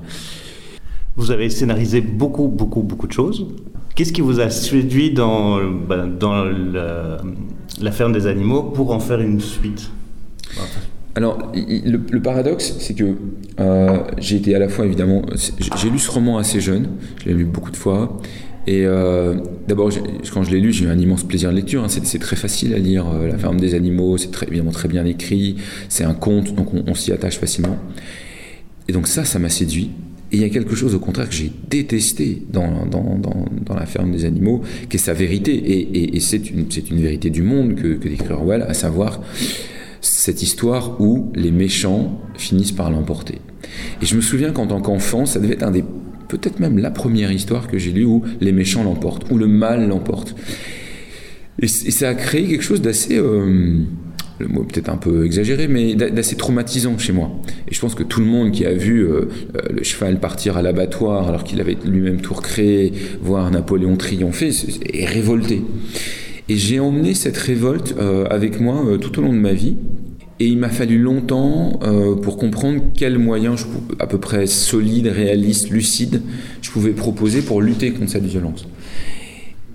F: Vous avez scénarisé beaucoup, beaucoup, beaucoup de choses. Qu'est-ce qui vous a séduit dans, bah, dans la, ferme des animaux pour en faire une suite?
G: Alors, le, paradoxe, c'est que euh, j'ai été à la fois, évidemment, j'ai lu ce roman assez jeune, je l'ai lu beaucoup de fois, et euh, d'abord, quand je l'ai lu, j'ai eu un immense plaisir de lecture, hein. c'est très facile à lire, euh, La ferme des animaux, c'est évidemment très bien écrit, c'est un conte, donc on, on s'y attache facilement. Et donc ça, ça m'a séduit. Et il y a quelque chose au contraire que j'ai détesté dans, la ferme des animaux, qui est sa vérité. Et, c'est une, vérité du monde que, décrit Orwell, à savoir cette histoire où les méchants finissent par l'emporter. Et je me souviens qu'en tant qu'enfant, ça devait être un des peut-être même la première histoire que j'ai lue où les méchants l'emportent, où le mal l'emporte. Et ça a créé quelque chose d'assez, euh, le mot peut-être un peu exagéré, mais d'a- d'assez traumatisant chez moi. Et je pense que tout le monde qui a vu euh, euh, le cheval partir à l'abattoir alors qu'il avait lui-même tout recréé, voir Napoléon triompher, est révolté. Et j'ai emmené cette révolte euh, avec moi tout au long de ma vie. Et il m'a fallu longtemps pour comprendre quels moyens à peu près solides, réalistes, lucides je pouvais proposer pour lutter contre cette violence.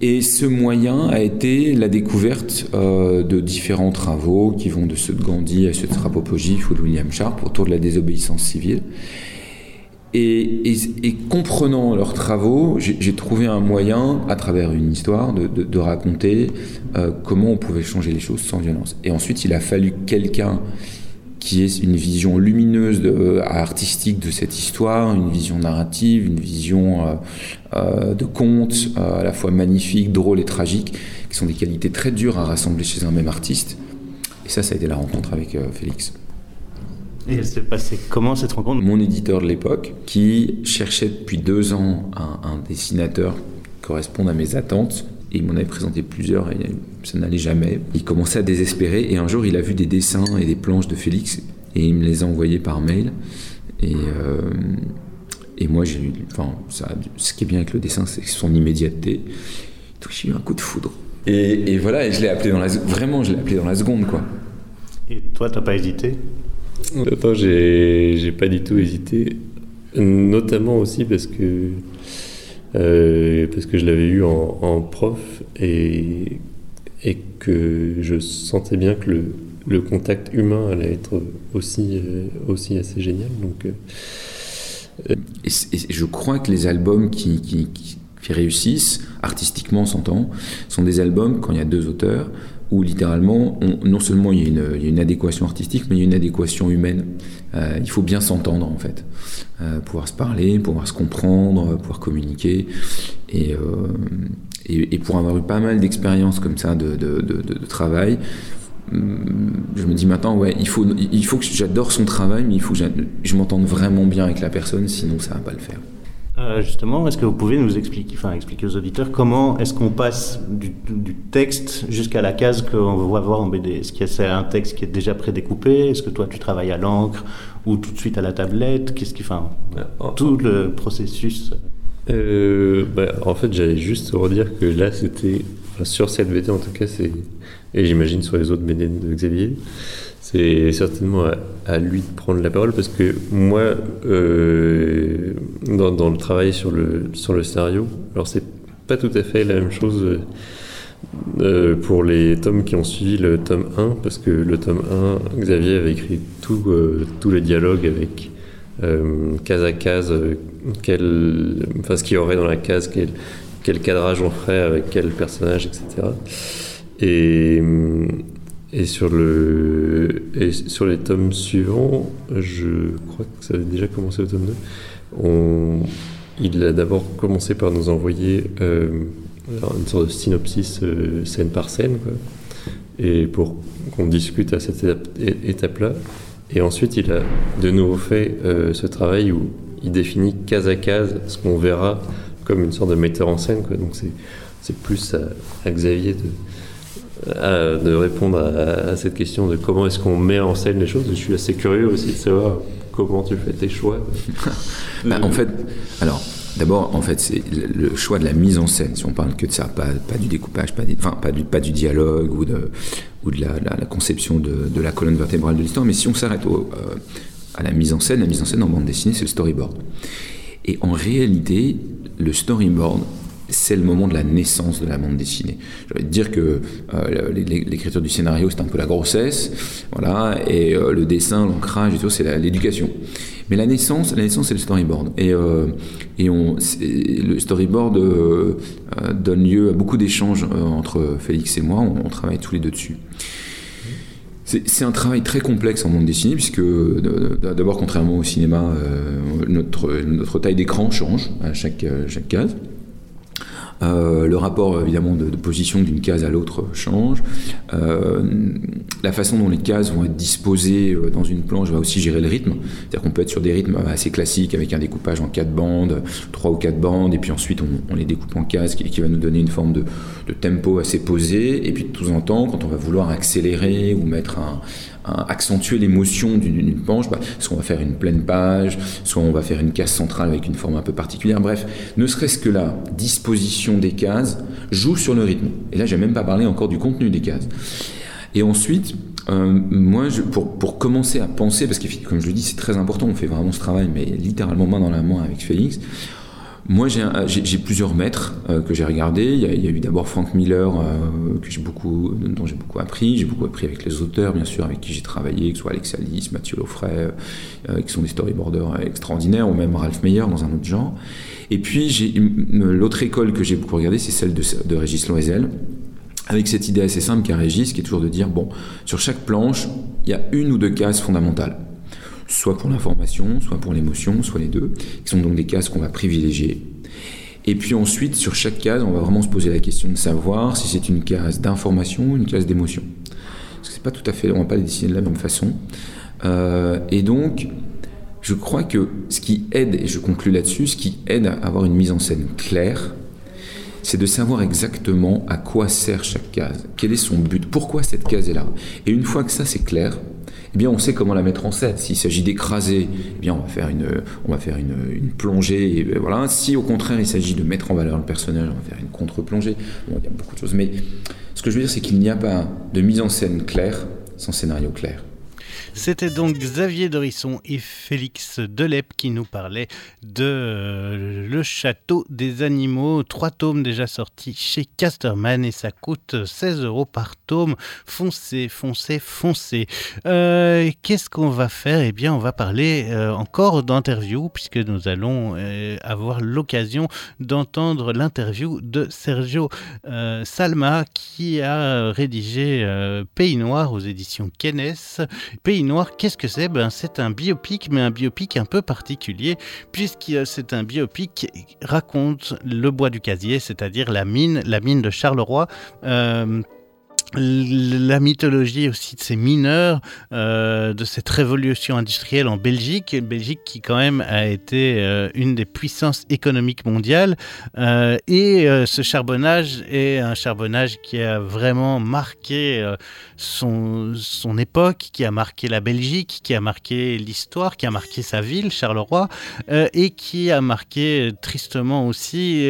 G: Et ce moyen a été la découverte euh, de différents travaux qui vont de ceux de Gandhi à ceux de Rapopogif ou de William Sharp autour de la désobéissance civile. Et, comprenant leurs travaux, j'ai trouvé un moyen, à travers une histoire, de, de- de raconter euh, comment on pouvait changer les choses sans violence. Et ensuite, il a fallu quelqu'un qui ait une vision lumineuse, de- euh, artistique de cette histoire, une vision narrative, une vision euh, euh, de conte, euh, à la fois magnifique, drôle et tragique, qui sont des qualités très dures à rassembler chez un même artiste. Et ça, ça a été la rencontre avec Félix.
F: Et elle s'est passée comment cette rencontre?
G: Mon éditeur de l'époque, qui cherchait depuis deux ans un, un dessinateur qui corresponde à mes attentes, et il m'en avait présenté plusieurs et ça n'allait jamais. Il commençait à désespérer et un jour il a vu des dessins et des planches de Félix et il me les a envoyés par mail. Et, euh, et moi j'ai eu, enfin, ça, ce qui est bien avec le dessin, c'est son immédiateté. Donc j'ai eu un coup de foudre. Et, et voilà, et je l'ai appelé dans la, vraiment, je l'ai appelé dans la seconde, quoi.
F: Et toi, t'as pas hésité?
H: Attends, j'ai j'ai pas du tout hésité, notamment aussi parce que euh, parce que je l'avais eu en, prof et et que je sentais bien que le, le contact humain allait être aussi euh, aussi assez génial. Donc euh,
G: je crois que les albums qui- qui- qui réussissent, artistiquement s'entend, sont des albums, quand il y a deux auteurs, où littéralement, non seulement il y, a une, adéquation artistique, mais il y a une adéquation humaine. Euh, il faut bien s'entendre en fait, euh, pouvoir se parler, pouvoir se comprendre, pouvoir communiquer. Et, euh, pour avoir eu pas mal d'expériences comme ça de, de, travail, je me dis maintenant, ouais, il faut, il faut que j'adore son travail, mais il faut que je m'entende vraiment bien avec la personne, sinon ça va pas le faire.
F: Euh, justement, est-ce que vous pouvez nous expliquer, enfin expliquer aux auditeurs comment est-ce qu'on passe du, du texte jusqu'à la case qu'on va voir en BD Est-ce que c'est un texte qui est déjà prédécoupé? Est-ce que toi tu travailles à l'encre ou tout de suite à la tablette? Qu'est-ce qui, enfin, tout le processus?
H: euh, bah, En fait, j'allais juste redire que là, c'était enfin, sur cette BD en tout cas, c'est et j'imagine sur les autres BD de Xavier, c'est certainement à, lui de prendre la parole parce que moi, euh, dans, le travail sur le, sur le scénario, alors c'est pas tout à fait la même chose euh, pour les tomes qui ont suivi le tome 1, parce que le tome 1, Xavier avait écrit tout, euh, tous les dialogues avec euh, case à case, quel, enfin ce qu'il y aurait dans la case, quel, quel cadrage on ferait avec quel personnage, etc. Et, et, sur le, et sur les tomes suivants, je crois que ça avait déjà commencé au tome 2, on, il a d'abord commencé par nous envoyer euh, une sorte de synopsis euh, scène par scène, et pour qu'on discute à cette étape-là. Et ensuite, il a de nouveau fait euh, ce travail où il définit case à case ce qu'on verra comme une sorte de metteur en scène. Donc c'est plus à, à Xavier de, de répondre à, cette question de comment est-ce qu'on met en scène les choses. Je suis assez curieux aussi de savoir comment tu fais tes choix.
G: bah, en fait, alors. D'abord, en fait, c'est le choix de la mise en scène. Si on parle que de ça, pas, du découpage, pas, enfin, pas, du, pas du dialogue ou de, ou de la, conception de, de, la colonne vertébrale de l'histoire. Mais si on s'arrête euh, à la mise en scène, la mise en scène en bande dessinée, c'est le storyboard. Et en réalité, le storyboard, c'est le moment de la naissance de la bande dessinée. Je vais dire que euh, l'écriture du scénario, c'est un peu la grossesse, voilà, et euh, le dessin, l'ancrage et tout, c'est l'éducation. Mais la naissance, la naissance, c'est le storyboard. Et, euh, et on, le storyboard donne lieu à beaucoup d'échanges entre Félix et moi. On, on, travaille tous les deux dessus. C'est un travail très complexe en bande dessinée, puisque d'abord, contrairement au cinéma, notre, notre taille d'écran change à chaque, chaque case. Euh, le rapport évidemment de, position d'une case à l'autre change. Euh, la façon dont les cases vont être disposées euh, dans une planche va aussi gérer le rythme. C'est-à-dire qu'on peut être sur des rythmes assez classiques avec un découpage en quatre bandes, trois ou quatre bandes, et puis ensuite on, on les découpe en cases qui, qui, va nous donner une forme de, de, tempo assez posé. Et puis de temps en temps, quand on va vouloir accélérer ou mettre un, accentuer l'émotion d'une planche, bah, soit on va faire une pleine page, soit on va faire une case centrale avec une forme un peu particulière. Bref, ne serait-ce que la disposition des cases joue sur le rythme. Et là, j'ai même pas parlé encore du contenu des cases. Et ensuite, euh, moi, je, pour, pour commencer à penser, parce que comme je le dis, c'est très important, on fait vraiment ce travail, mais littéralement main dans la main avec Félix. Moi, j'ai plusieurs maîtres euh, que j'ai regardés. Il y, a, eu d'abord Frank Miller, euh, que beaucoup, dont j'ai beaucoup appris. J'ai beaucoup appris avec les auteurs, bien sûr, avec qui j'ai travaillé, que ce soit Alex Alice, Mathieu Loffray, euh, qui sont des storyboarders extraordinaires, ou même Ralph Meyer dans un autre genre. Et puis, l'autre école que j'ai beaucoup regardée, c'est celle de, de Régis Loisel avec cette idée assez simple qu'a Régis, qui est toujours de dire, bon, sur chaque planche, il y a une ou deux cases fondamentales soit pour l'information, soit pour l'émotion, soit les deux, qui sont donc des cases qu'on va privilégier. Et puis ensuite, sur chaque case, on va vraiment se poser la question de savoir si c'est une case d'information ou une case d'émotion. Parce que c'est pas tout à fait, on va pas les dessiner de la même façon. Euh, et donc, je crois que ce qui aide, et je conclus là-dessus, ce qui aide à avoir une mise en scène claire, c'est de savoir exactement à quoi sert chaque case, quel est son but, pourquoi cette case est là? Et une fois que ça c'est clair, eh bien on sait comment la mettre en scène. S'il s'agit d'écraser, eh on va faire une, plongée. Et voilà. Si au contraire il s'agit de mettre en valeur le personnage, on va faire une contre-plongée. Bon, il y a beaucoup de choses. Mais ce que je veux dire, c'est qu'il n'y a pas de mise en scène claire sans scénario clair.
C: C'était donc Xavier Dorisson et Félix Delep qui nous parlaient de euh, Le Château des Animaux, trois tomes déjà sortis chez Casterman et ça coûte 16 euros par tome. Foncez, foncez, foncez. Euh, Qu'est-ce qu'on va faire? Eh bien, on va parler euh, encore d'interview puisque nous allons avoir l'occasion d'entendre l'interview de Sergio Salma qui a rédigé Pays Noir aux éditions Kennes. Pays Qu'est-ce que c'est? Ben, C'est un biopic, mais un biopic un peu particulier, puisque c'est un biopic qui raconte le bois du casier, c'est-à-dire la mine, la mine de Charleroi. Euh, la mythologie aussi de ces mineurs, euh, de cette révolution industrielle en Belgique, Belgique qui quand même a été euh, une des puissances économiques mondiales, euh, et ce charbonnage est un charbonnage qui a vraiment marqué son, son époque, qui a marqué la Belgique, qui a marqué l'histoire, qui a marqué sa ville, Charleroi, et qui a marqué tristement aussi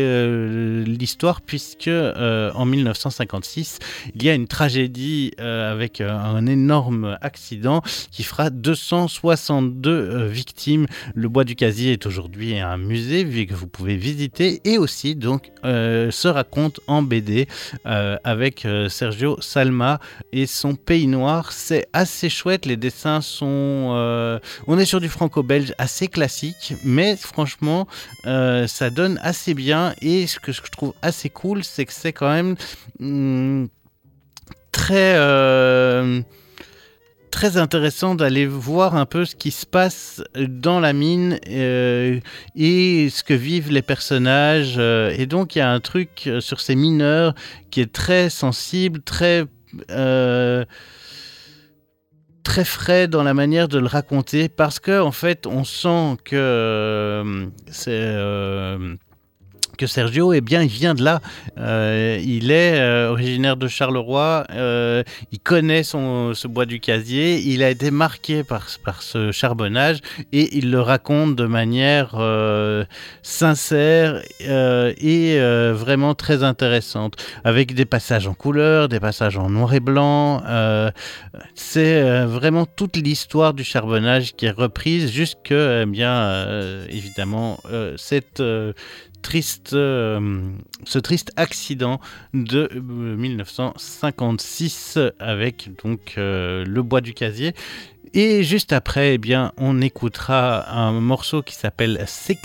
C: l'histoire puisque en 1956, il y a une tragédie euh, avec euh, un énorme accident qui fera 262 euh, victimes. Le bois du casier est aujourd'hui un musée que vous pouvez visiter et aussi donc se raconte en BD avec Sergio Salma et son pays noir. C'est assez chouette, les dessins sont... on est sur du franco-belge assez classique, mais franchement, ça donne assez bien et ce que je trouve assez cool, c'est que c'est quand même... hum, très euh, très intéressant d'aller voir un peu ce qui se passe dans la mine euh, et ce que vivent les personnages. Euh, et donc il y a un truc sur ces mineurs qui est très sensible très très frais dans la manière de le raconter parce que en fait on sent que c'est que Sergio, eh bien, il vient de là. Euh, il est euh, originaire de Charleroi. euh, il connaît son, ce bois du casier. Il a été marqué par, par ce charbonnage et il le raconte de manière sincère et vraiment très intéressante, avec des passages en couleur, des passages en noir et blanc. c'est vraiment toute l'histoire du charbonnage qui est reprise jusque, eh bien, évidemment, cette triste, euh, ce triste accident de euh, 1956 avec donc euh, le bois du casier. Et juste après, eh bien, on écoutera un morceau qui s'appelle 16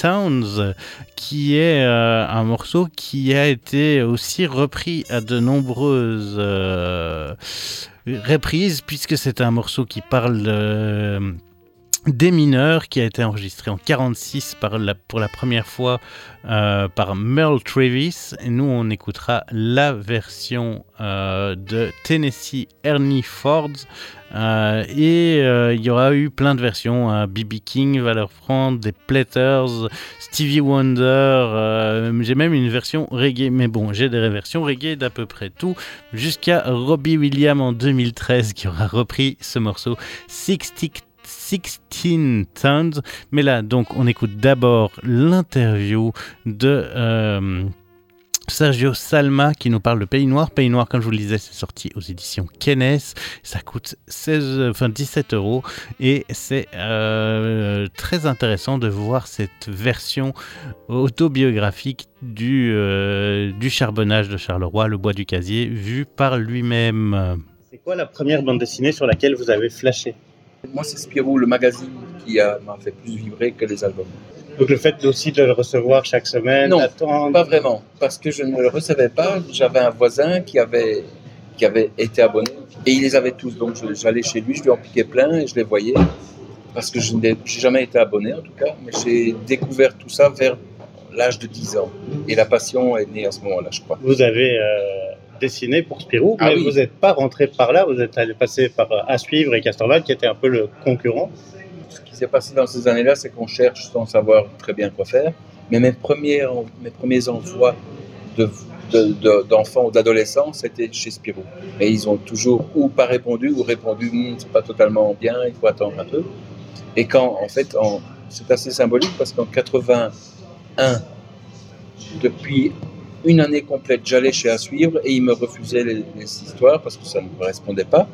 C: Towns, qui est euh, un morceau qui a été aussi repris à de nombreuses euh, reprises, puisque c'est un morceau qui parle euh, des mineurs, qui a été enregistré en 46 par la, pour la première fois euh, par Merle Travis. Et nous, on écoutera la version euh, de Tennessee Ernie Ford. Euh, et il y aura eu plein de versions. B.B. King va prendre, des Platters, Stevie Wonder. j'ai même une version reggae. Mais bon, j'ai des versions reggae d'à peu près tout. Jusqu'à Robbie Williams en 2013 qui aura repris ce morceau 60 16 Tons. Mais là, donc, on écoute d'abord l'interview de euh, Sergio Salma qui nous parle de Pays Noir. Pays Noir, comme je vous le disais, c'est sorti aux éditions Kennes. Ça coûte 16, enfin 17 euros et c'est euh, très intéressant de voir cette version autobiographique du, euh, du charbonnage de Charleroi, le bois du casier, vu par lui-même.
I: C'est quoi la première bande dessinée sur laquelle vous avez flashé?
J: Moi, c'est Spirou, le magazine, qui m'a fait plus vibrer que les albums.
I: Donc le fait aussi de le recevoir chaque semaine,
J: Non. Pas vraiment, parce que je ne le recevais pas. J'avais un voisin qui avait, qui avait été abonné et il les avait tous. Donc j'allais chez lui, je lui en piquais plein et je les voyais. Parce que je n'ai jamais été abonné en tout cas, mais j'ai découvert tout ça vers l'âge de 10 ans. Et la passion est née à ce moment-là, je crois.
I: Vous avez euh, dessiné pour Spirou,
J: Ah
I: mais
J: oui.
I: vous n'êtes pas rentré par là, vous êtes allé passer par euh, À Suivre et Castorval, qui était un peu le concurrent.
J: Ce qui s'est passé dans ces années-là, c'est qu'on cherche sans savoir très bien quoi faire. Mais mes premiers, mes premiers envois de- de- de- d'enfants ou d'adolescents, c'était chez Spirou. Et ils ont toujours ou pas répondu ou répondu Hum, c'est pas totalement bien, il faut attendre un peu. Et quand, en fait, c'est assez symbolique parce qu'en 81, depuis une année complète, j'allais chez À Suivre et ils me refusaient les, les histoires parce que ça ne me correspondait pas.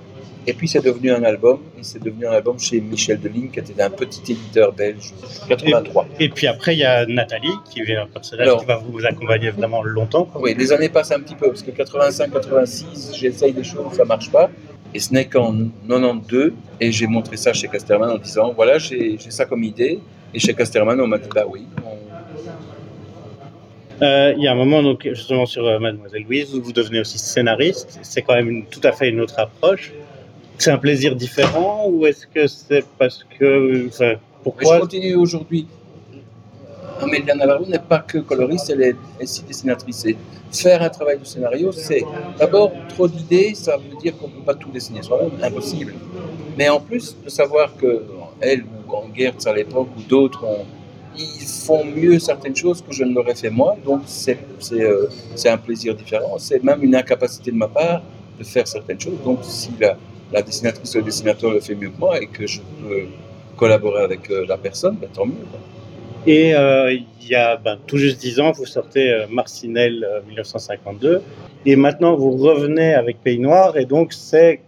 J: Et puis c'est devenu un album, et c'est devenu un album chez Michel Deligne, qui était un petit éditeur belge, 83.
I: Et puis après, il y a Nathalie, qui est un personnage
J: Alors-
I: qui va vous accompagner vraiment longtemps. quoi.
J: Oui, les années passent un petit peu, parce que 85-86, j'essaye des choses, ça marche pas. Et ce n'est qu'en 92, et j'ai montré ça chez Casterman en disant, voilà, j'ai j'ai ça comme idée. Et chez Casterman, on m'a dit, bah oui. on-
I: Euh, il y a un moment, donc, justement, sur euh, Mademoiselle Louise, où vous devenez aussi scénariste. C'est quand même tout à fait une autre approche. C'est un plaisir différent ou est-ce que c'est parce que.
J: Mais je
I: pourquoi
J: continue aujourd'hui. Amélia Navarro n'est pas que coloriste, elle est aussi dessinatrice. Faire un travail de scénario, c'est d'abord trop d'idées, ça veut dire qu'on ne peut pas tout dessiner soi-même, impossible. Mais en plus de savoir que elle ou en Gertz à l'époque ou d'autres ont- ils font mieux certaines choses que je ne l'aurais fait moi, donc c'est euh, un plaisir différent. C'est même une incapacité de ma part de faire certaines choses. Donc si la, la dessinatrice ou le dessinateur le fait mieux que moi et que je peux collaborer avec euh, la personne, ben, tant mieux.
I: Et euh, il y a ben, tout juste 10 ans, vous sortez euh, Marcinelle euh, 1952. Et maintenant, vous revenez avec Pays Noir. Et donc, c'est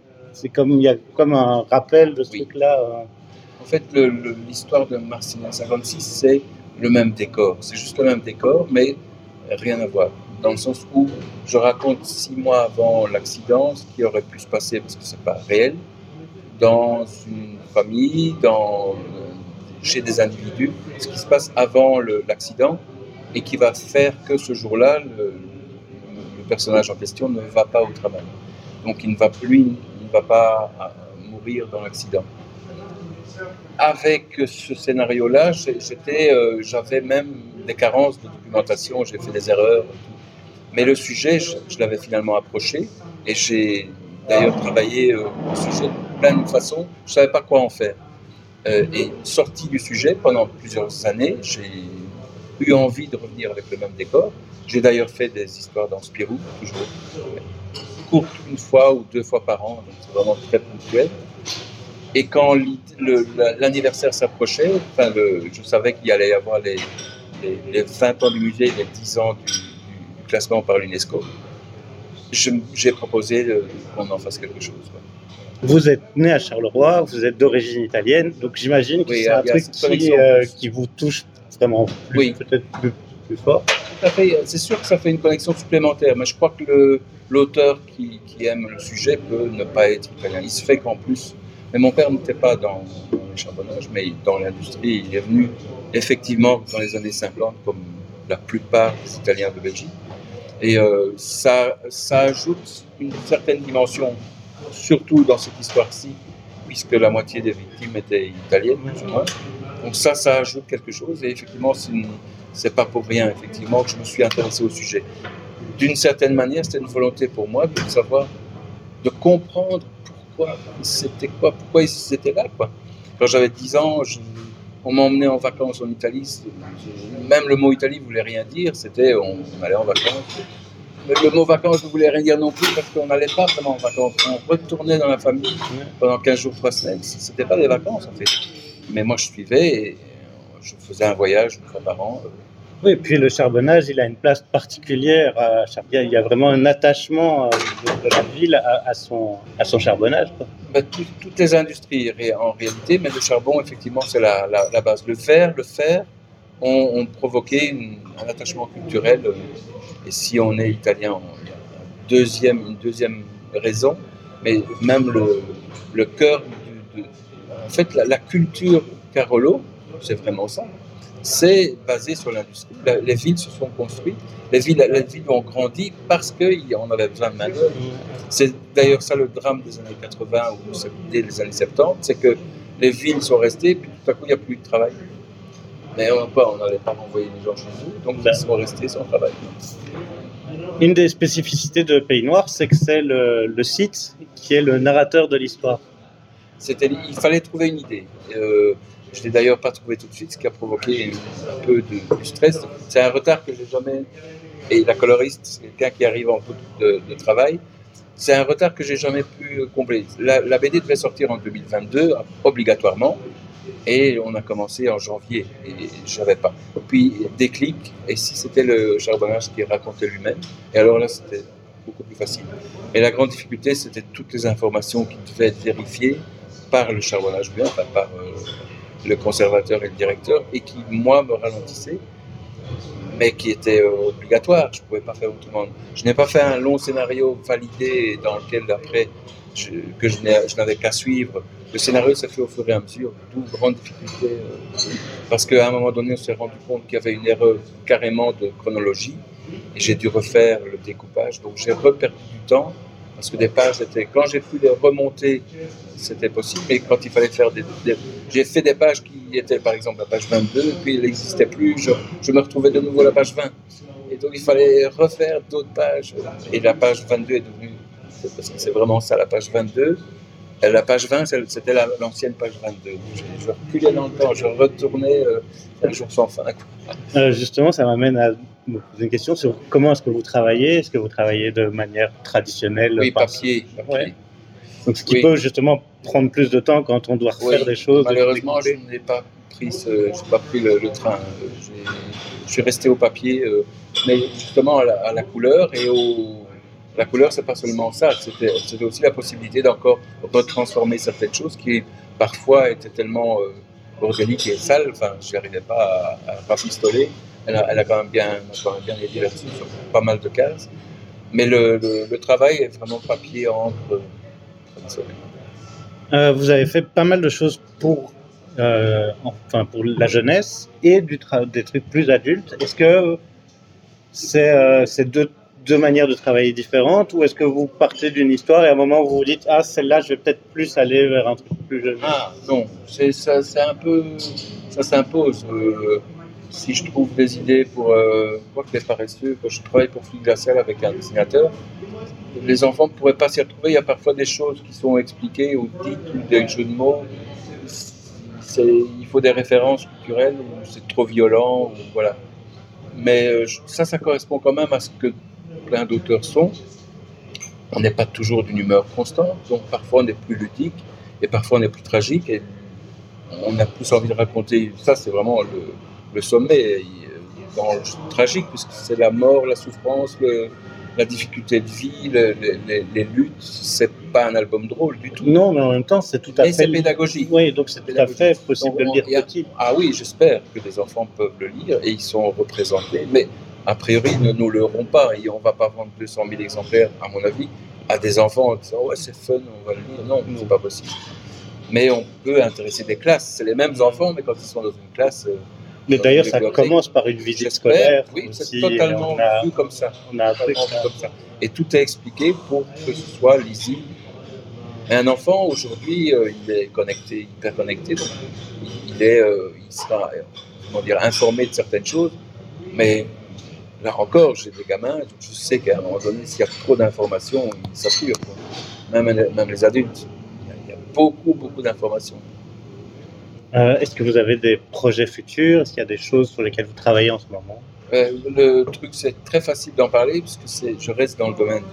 I: comme, il y a comme un rappel de ce
J: Oui.
I: truc-là.
J: En fait, l'histoire de Marcinelle 56, c'est le même décor. C'est juste le même décor, mais rien à voir. Dans le sens où je raconte six mois avant l'accident ce qui aurait pu se passer, parce que c'est pas réel, dans une famille, dans, euh, chez des individus, ce qui se passe avant l'accident et qui va faire que ce jour-là, le, le personnage en question ne va pas au travail. Donc il ne va plus, il ne va pas euh, mourir dans l'accident avec ce scénario-là, euh, j'avais même des carences de documentation, j'ai fait des erreurs. Mais le sujet, je, je l'avais finalement approché et j'ai d'ailleurs travaillé euh, le sujet de plein de façons. Je ne savais pas quoi en faire. Euh, et sorti du sujet pendant plusieurs années, j'ai eu envie de revenir avec le même décor. J'ai d'ailleurs fait des histoires dans Spirou, toujours courtes une fois ou deux fois par an, donc c'est vraiment très ponctuel. Et quand l'anniversaire s'approchait, enfin le- je savais qu'il allait y avoir les, les, les 20 ans du musée, les 10 ans du, du classement par l'UNESCO, j'ai proposé qu'on en fasse quelque chose. quoi.
I: Vous êtes né à Charleroi, vous êtes d'origine italienne. Donc, j'imagine que
J: Oui,
I: c'est un truc qui, euh, qui vous touche vraiment plus,
J: Oui.
I: peut-être plus, plus fort.
J: Tout à fait. C'est sûr que ça fait une connexion supplémentaire, mais je crois que l'auteur qui, qui aime le sujet peut ne pas être italien. Il se fait qu'en plus, mais mon père n'était pas dans, le charbonnage, mais dans l'industrie. Il est venu effectivement dans les années 50, comme la plupart des Italiens de Belgique. Et euh, ça, ça ajoute une certaine dimension, surtout dans cette histoire-ci, puisque la moitié des victimes étaient italiennes, plus ou moins. Donc ça, ça ajoute quelque chose. Et effectivement, c'est pas pour rien, effectivement, que je me suis intéressé au sujet. D'une certaine manière, c'était une volonté pour moi de savoir, de comprendre pourquoi c'était quoi, pourquoi ils étaient là, quoi. Quand j'avais 10 ans, on m'emmenait en vacances en Italie. Même le mot Italie voulait rien dire, c'était on, allait en vacances. Mais le mot vacances ne voulait rien dire non plus parce qu'on n'allait pas vraiment en vacances. On retournait dans la famille pendant 15 jours, 3 semaines. C'était pas des vacances en fait. Mais moi je suivais et je faisais un voyage une fois par.
I: Oui, et puis le charbonnage, il a une place particulière à. Il y a vraiment un attachement euh, de, la ville à, son, à son charbonnage.
J: Bah, tout- toutes les industries en réalité, mais le charbon, effectivement, c'est la, la- base. Le fer, le fer ont, provoqué un attachement culturel. euh, Et si on est italien, un deuxième, une deuxième raison, mais même le, le cœur de- En fait, la, la culture Carolo, c'est vraiment ça. C'est basé sur l'industrie. Les villes se sont construites, les villes, les villes ont grandi parce qu'on avait besoin de. C'est d'ailleurs ça le drame des années 80 ou dès les années 70, c'est que les villes sont restées, puis tout à coup, il n'y a plus de travail. Mais on n'allait pas renvoyer les gens chez eux, donc ils sont restés sans travail.
I: Une des spécificités de Pays Noir, c'est que c'est le, le site qui est le narrateur de l'histoire.
J: C'était, il fallait trouver une idée. Euh, je l'ai d'ailleurs pas trouvé tout de suite, ce qui a provoqué un peu de, du stress. C'est un retard que j'ai jamais. Et la coloriste, c'est quelqu'un qui arrive en bout de, travail. C'est un retard que j'ai jamais pu combler. La, BD devait sortir en 2022, obligatoirement, et on a commencé en janvier, et j'avais pas. Puis déclic, et si c'était le charbonnage qui racontait lui-même, et alors là c'était beaucoup plus facile. Et la grande difficulté, c'était toutes les informations qui devaient être vérifiées par le charbonnage enfin par euh, le conservateur et le directeur, et qui, moi, me ralentissaient, mais qui étaient euh, obligatoires. Je ne pouvais pas faire autrement. Je n'ai pas fait un long scénario validé dans lequel, après, je, que je n'avais qu'à suivre. Le scénario s'est fait au fur et à mesure, d'où grande difficulté, euh, parce qu'à un moment donné, on s'est rendu compte qu'il y avait une erreur carrément de chronologie, et j'ai dû refaire le découpage. Donc j'ai reperdu du temps, parce que des pages étaient. Quand j'ai pu les remonter, c'était possible, mais quand il fallait faire des. j'ai fait des pages qui étaient, par exemple, la page 22, et puis elle n'existait plus, je, me retrouvais de nouveau à la page 20. Et donc il fallait refaire d'autres pages. Et la page 22 est devenue. Parce que c'est vraiment ça, la page 22. Et La page 20, c'est- c'était la- l'ancienne page 22. Je, je reculais dans le temps, je retournais euh, un jour sans fin.
I: Euh, justement, ça m'amène à me poser une question sur comment est-ce que vous travaillez Est-ce que vous travaillez de manière traditionnelle
J: Oui, papier. papier.
I: Ouais. Donc, ce qui
J: Oui.
I: peut justement prendre plus de temps quand on doit refaire
J: Oui,
I: des choses.
J: Malheureusement, je n'ai pas pris, ce- j'ai pas pris le, le train. Je suis resté au papier, euh, mais justement à la, à la couleur et au. La couleur, c'est pas seulement ça, c'était aussi la possibilité d'encore retransformer certaines choses qui parfois étaient tellement euh, organiques et sales. Enfin, je n'arrivais pas à, à rafistoler. Elle a, elle a quand même bien, quand même bien aidé là-dessus sur pas mal de cases. Mais le, le- le travail est vraiment papier, encre. euh,
I: vous avez fait pas mal de choses pour, euh, enfin, pour la jeunesse et du des trucs plus adultes. Est-ce que c'est euh, deux, deux manières de travailler différentes ou est-ce que vous partez d'une histoire et à un moment vous vous dites Ah, celle-là, je vais peut-être plus aller vers un truc plus jeune?
J: Ah non, ça, un peu, ça s'impose. Si je trouve des idées pour, euh, qui est paresseux, quand je travaille pour Fluide Glacial avec un dessinateur, les enfants ne pourraient pas s'y retrouver. Il y a parfois des choses qui sont expliquées ou dites ou des jeux de mots. Il faut des références culturelles ou c'est trop violent, ou voilà. Mais euh, ça, ça correspond quand même à ce que plein d'auteurs sont. On n'est pas toujours d'une humeur constante, donc parfois on est plus ludique et parfois on est plus tragique et on a plus envie de raconter. Ça, c'est vraiment le, le sommet il- dans le tragique, puisque c'est la mort, la souffrance, le- la difficulté de vie, le- le- les, les luttes. C'est pas un album drôle du tout.
I: Non, mais en même temps, c'est tout à
J: Mais
I: fait.
J: c'est pédagogique.
I: Oui, donc c'est tout à fait possible de le lire
J: a-
I: petit.
J: Ah oui, j'espère que les enfants peuvent le lire et ils sont représentés, mais a priori, ne nous l'auront pas et on va pas vendre 200 000 exemplaires, à mon avis, à des enfants en disant ouais c'est fun, on va le lire. Non, c'est pas possible. Mais on peut intéresser des classes. C'est les mêmes enfants, mais quand ils sont dans une classe.
I: Mais d'ailleurs, ça commence par une visite scolaire.
J: Oui, c'est totalement
I: on a-
J: vu comme ça.
I: On a
J: vu comme ça. Et tout est expliqué pour que ce soit lisible. Et un enfant, aujourd'hui, euh, il est connecté, hyper connecté, donc il, est, euh, il sera comment dire, informé de certaines choses. Mais là encore, j'ai des gamins, je sais qu'à un moment donné, s'il y a trop d'informations, ils saturent. Même, les- même les adultes. Il y a beaucoup, beaucoup d'informations.
I: Euh, Est-ce que vous avez des projets futurs? Est-ce qu'il y a des choses sur lesquelles vous travaillez en ce moment?
J: Euh, le truc, c'est très facile d'en parler puisque je reste dans le domaine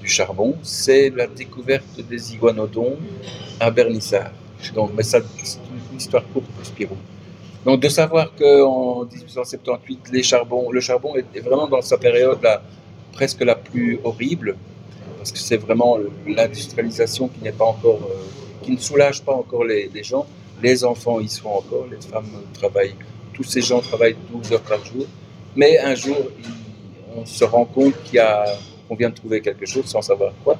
J: du, charbon. C'est la découverte des iguanodons à Bernissard. Donc, mais ça, c'est une histoire courte pour Spirou. Donc, de savoir qu'en 1878, les charbons, le charbon est, vraiment dans sa période la, presque la plus horrible, parce que c'est vraiment l'industrialisation qui euh, qui ne soulage pas encore les gens. Les enfants y sont encore, les femmes travaillent tous ces gens travaillent 12 heures par jour. Mais un jour, on se rend compte a, qu'on vient de trouver quelque chose sans savoir quoi.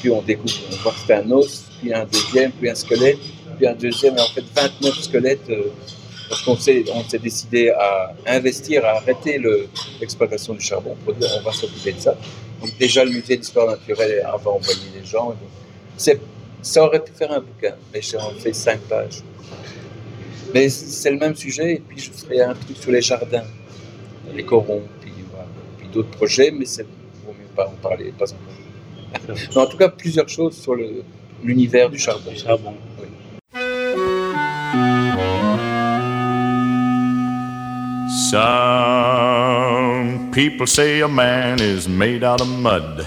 J: Puis on découvre, on voit c'est un os, puis un deuxième, puis un squelette, puis un deuxième, et en fait 29 squelettes. euh, parce qu'on s'est, décidé à investir, à arrêter le- l'exploitation du charbon pour dire on va s'occuper de ça. Donc déjà le musée d'histoire naturelle avait envoyé des gens. C'est, ça aurait pu faire un bouquin, mais j'ai en fait cinq pages. Mais c'est le même sujet, et puis je ferai un truc sur les jardins, les corons, puis, voilà. puis d'autres projets, mais c'est vaut mieux pas en parler, pas encore. Mais en tout cas, plusieurs choses sur l'univers du charbon.
I: Charbon.
J: Oui.
K: Some people say a man is made out of mud.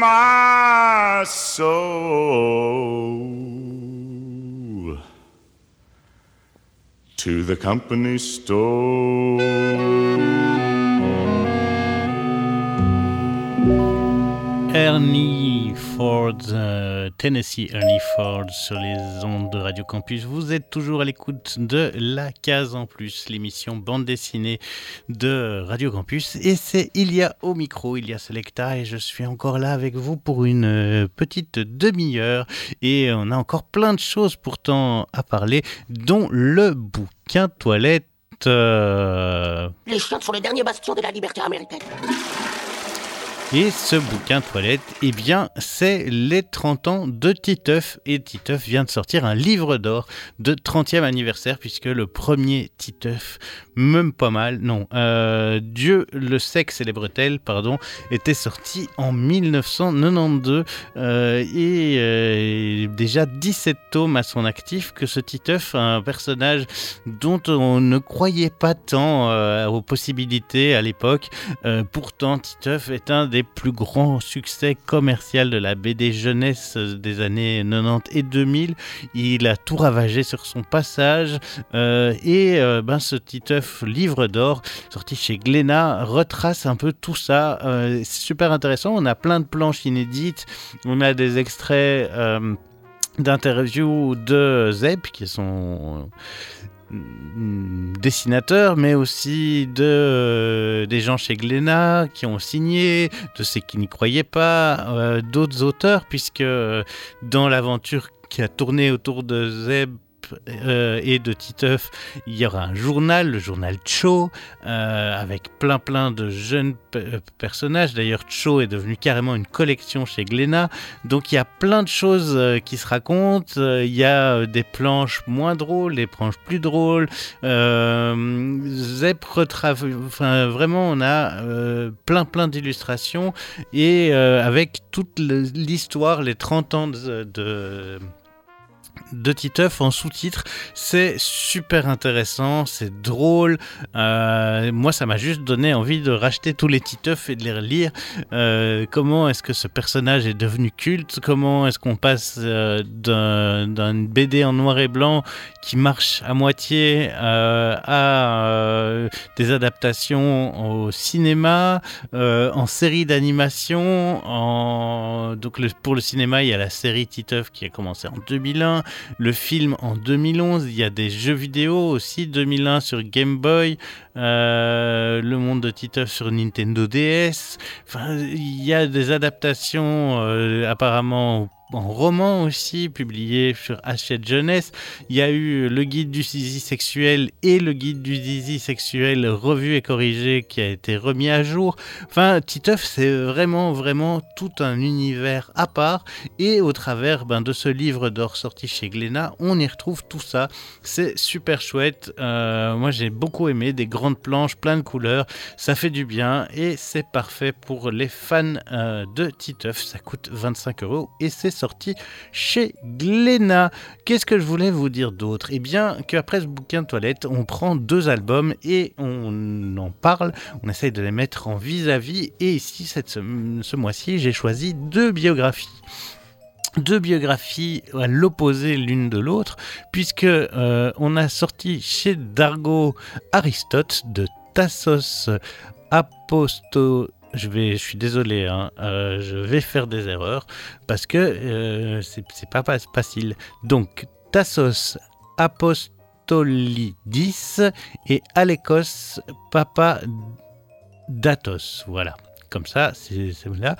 K: my soul to the company store.
C: Ernie Ford, euh, Tennessee Ernie Ford sur les ondes de Radio Campus. Vous êtes toujours à l'écoute de La Case en Plus, l'émission bande dessinée de Radio Campus. Et c'est il y a au micro, il y a Selecta et je suis encore là avec vous pour une euh, petite demi-heure. Et on a encore plein de choses pourtant à parler, dont le bouquin toilette. euh,
L: Les chiottes sont les derniers bastions de la liberté américaine.
C: Et ce bouquin toilette, eh bien, c'est les 30 ans de Titeuf. Et Titeuf vient de sortir un livre d'or de 30e anniversaire, puisque le premier Titeuf, même pas mal, non, euh, Dieu le sexe et les bretelles, pardon, était sorti en 1992 euh, et euh, déjà 17 tomes à son actif, que ce Titeuf, un personnage dont on ne croyait pas tant aux possibilités à l'époque, pourtant Titeuf est un des plus grands succès commerciaux de la BD jeunesse des années 90 et 2000. Il a tout ravagé sur son passage euh, et euh, ben, ce Titeuf livre d'or sorti chez Glénat retrace un peu tout ça. Euh, c'est super intéressant. On a plein de planches inédites. On a des extraits d'interviews de Zeb qui sont dessinateurs, mais aussi de euh, des gens chez Glénat qui ont signé, de ceux qui n'y croyaient pas, euh, d'autres auteurs, puisque euh, dans l'aventure qui a tourné autour de Zeb euh, et de Titeuf, il y aura un journal, le journal Cho, euh, avec plein plein de jeunes euh, personnages. D'ailleurs, Cho est devenu carrément une collection chez Glénat. Donc il y a plein de choses qui se racontent. Il y a des planches moins drôles, des planches plus drôles. Zep enfin vraiment, on a plein plein d'illustrations et avec toute l'histoire, les 30 ans de de Titeuf en sous-titres. C'est super intéressant, c'est drôle. Euh, moi, ça m'a juste donné envie de racheter tous les Titeuf et de les relire. Euh, comment est-ce que ce personnage est devenu culte? Comment est-ce qu'on passe euh, d'un- BD en noir et blanc qui marche à moitié euh, à des adaptations au cinéma, en série d'animation. Donc pour le cinéma, il y a la série Titeuf qui a commencé en 2001, le film en 2011, il y a des jeux vidéo aussi 2001 sur Game Boy, euh, le monde de Titeuf sur Nintendo DS. Il y a des adaptations euh, apparemment en roman aussi, publié sur Hachette Jeunesse. Il y a eu le guide du zizi sexuel et le guide du zizi sexuel revu et corrigé qui a été remis à jour. Enfin, Titeuf, c'est vraiment, vraiment tout un univers à part. Et au travers ben, de ce livre d'or sorti chez Glénat, on y retrouve tout ça. C'est super chouette. Euh, moi, j'ai beaucoup aimé des grandes planches, plein de couleurs. Ça fait du bien et c'est parfait pour les fans euh, de Titeuf. Ça coûte 25 euros et c'est sorti chez Glénat. Qu'est-ce que je voulais vous dire d'autre? Eh bien, qu'après ce bouquin de toilette, on prend deux albums et on en parle. On essaye de les mettre en vis-à-vis. Et ici, cette, ce, mois-ci, j'ai choisi deux biographies deux biographies à l'opposé l'une de l'autre, puisque euh, on a sorti chez Dargo Aristote de Tassos Aposto je vais, je suis désolé, hein, euh, je vais faire des erreurs parce que euh, c'est pas, facile. Donc, Tassos Apostolidis et Alekos Datos. Voilà. Comme ça, c'est là.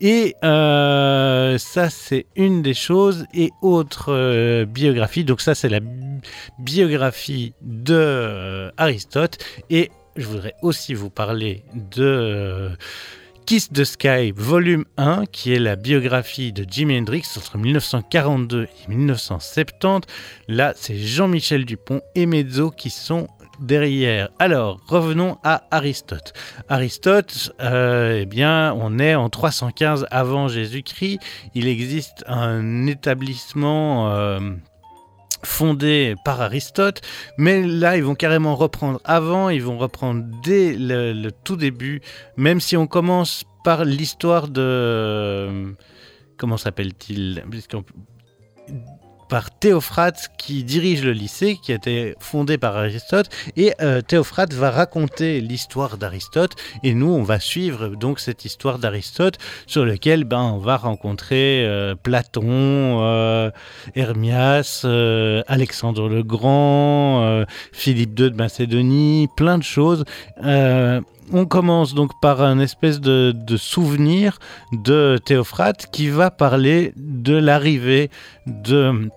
C: Et euh, ça, c'est une des choses. Et autre biographie. Donc, ça, c'est la biographie de Aristote. Et je voudrais aussi vous parler de euh, Kiss the Sky volume 1, qui est la biographie de Jimi Hendrix entre 1942 et 1970. Là, c'est Jean-Michel Dupont et Mezzo qui sont derrière. Alors, revenons à Aristote. Aristote, euh, eh bien, on est en 315 avant Jésus-Christ. Il existe un établissement euh, fondé par Aristote, mais là ils vont carrément reprendre avant, ils vont reprendre dès le, tout début, même si on commence par l'histoire de... Comment s'appelle-t-il? Par Théophrate qui dirige le lycée qui a été fondé par Aristote et euh, Théophrate va raconter l'histoire d'Aristote et nous on va suivre donc cette histoire d'Aristote sur lequel ben on va rencontrer euh, Platon, euh, Hermias, Alexandre le Grand, Philippe II de Macédonie, plein de choses. On commence donc par un espèce de, souvenir de Théophrate qui va parler de l'arrivée de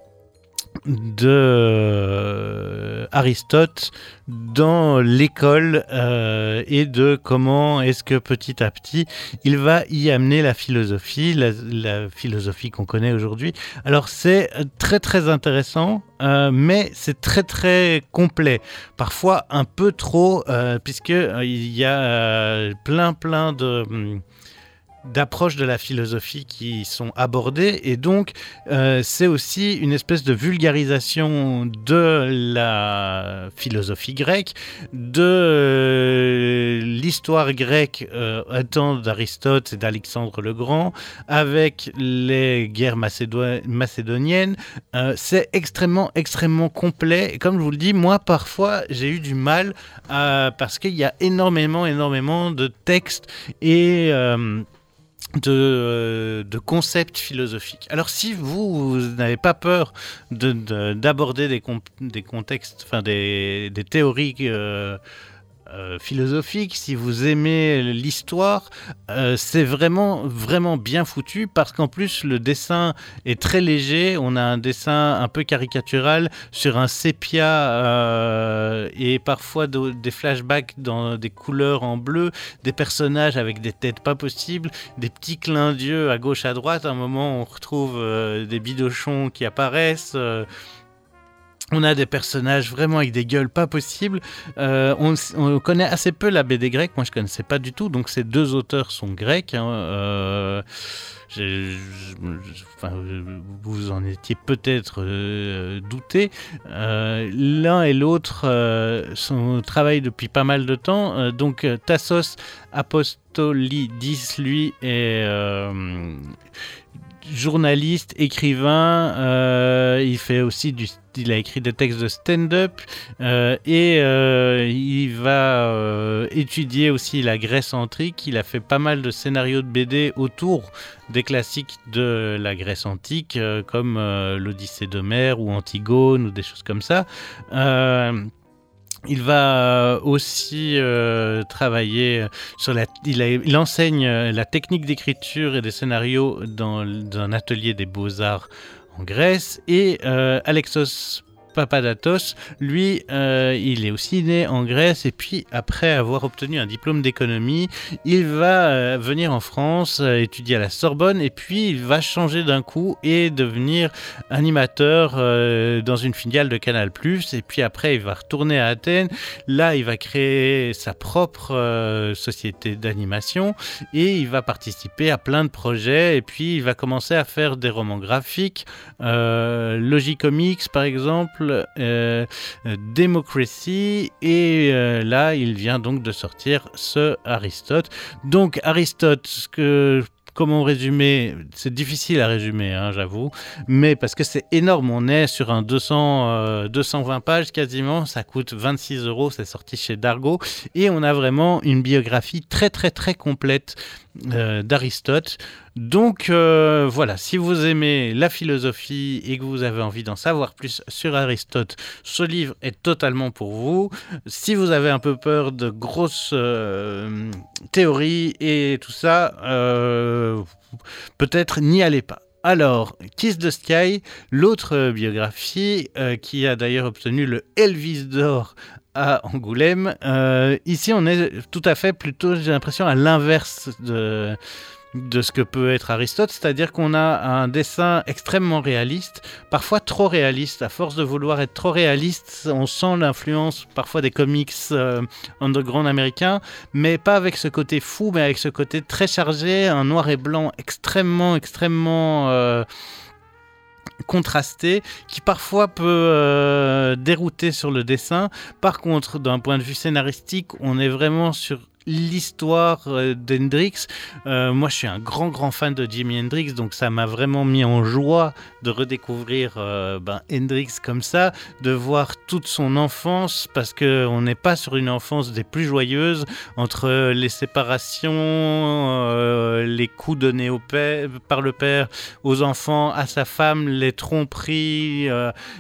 C: de euh, Aristote dans l'école euh, et de comment est-ce que petit à petit il va y amener la philosophie, la, philosophie qu'on connaît aujourd'hui. Alors c'est très très intéressant, euh, mais c'est très très complet, parfois un peu trop, puisque il y a plein plein de hum, d'approches de la philosophie qui sont abordées et donc euh, c'est aussi une espèce de vulgarisation de la philosophie grecque, de euh, l'histoire grecque euh, temps d'Aristote et d'Alexandre le Grand, avec les guerres macédoniennes. Euh, c'est extrêmement extrêmement complet et comme je vous le dis, moi parfois j'ai eu du mal parce qu'il y a énormément énormément de textes et de, de, concepts philosophiques. Alors si vous, n'avez pas peur d'aborder de, des, des, contextes, enfin des, des théories euh, euh, philosophique, si vous aimez l'histoire, euh, c'est vraiment vraiment bien foutu parce qu'en plus le dessin est très léger. On a un dessin un peu caricatural sur un sépia euh, et parfois des flashbacks dans des couleurs en bleu, des personnages avec des têtes pas possibles, des petits clins d'yeux à gauche à droite. À un moment, on retrouve des bidochons qui apparaissent. On a des personnages vraiment avec des gueules pas possibles. Euh, on, connaît assez peu la BD grecque. Moi, je connaissais pas du tout. Donc, ces deux auteurs sont grecs. Hein. Euh, vous en étiez peut-être euh, douté. L'un et l'autre travaillent depuis pas mal de temps. donc, Tassos Apostolidis, lui, est journaliste, écrivain. il fait aussi du il a écrit des textes de stand-up euh, et euh, il va euh, étudier aussi la Grèce antique. Il a fait pas mal de scénarios de BD autour des classiques de la Grèce antique, comme l'Odyssée d'Homère ou Antigone ou des choses comme ça. Il va aussi travailler sur la. Il, la technique d'écriture et des scénarios dans un atelier des beaux-arts en Grèce. Et euh, Alexos Papadatos, lui, euh, il est aussi né en Grèce. Et puis, après avoir obtenu un diplôme d'économie, il va euh, venir en France, euh, étudier à la Sorbonne. Et puis, il va changer d'un coup et devenir animateur dans une filiale de Canal+. Et puis après, il va retourner à Athènes. Là, il va créer sa propre société d'animation et il va participer à plein de projets. Et puis, il va commencer à faire des romans graphiques, Logicomics par exemple, euh, euh, Democracy. Et euh, là, il vient donc de sortir ce Aristote. Donc, Aristote, que comment résumer C'est difficile à résumer, hein, j'avoue, mais parce que c'est énorme. On est sur un 200, euh, 220 pages quasiment, ça coûte 26 euros, c'est sorti chez Dargo, et on a vraiment une biographie très très très complète euh, d'Aristote. Donc euh, voilà, si vous aimez la philosophie et que vous avez envie d'en savoir plus sur Aristote, ce livre est totalement pour vous. Si vous avez un peu peur de grosses euh, théories et tout ça, peut-être n'y allez pas. Alors, Kiss the Sky, l'autre biographie qui a d'ailleurs obtenu le Elvis d'or à Angoulême. Euh, ici, on est tout à fait plutôt, j'ai l'impression, à l'inverse de, de ce que peut être Aristote, c'est-à-dire qu'on a un dessin extrêmement réaliste, parfois trop réaliste. À force de vouloir être trop réaliste, on sent l'influence parfois des comics euh, underground américains, mais pas avec ce côté fou, mais avec ce côté très chargé, un noir et blanc extrêmement, extrêmement... euh, contrasté qui parfois peut euh, dérouter sur le dessin. Par contre, d'un point de vue scénaristique, on est vraiment sur l'histoire euh, d'Hendrix. Euh, moi, je suis un grand, grand fan de Jimi Hendrix, donc ça m'a vraiment mis en joie de redécouvrir euh, ben, Hendrix comme ça, de voir toute son enfance, parce qu'on n'est pas sur une enfance des plus joyeuses, entre les séparations, les coups donnés par le père aux enfants, à sa femme, les tromperies,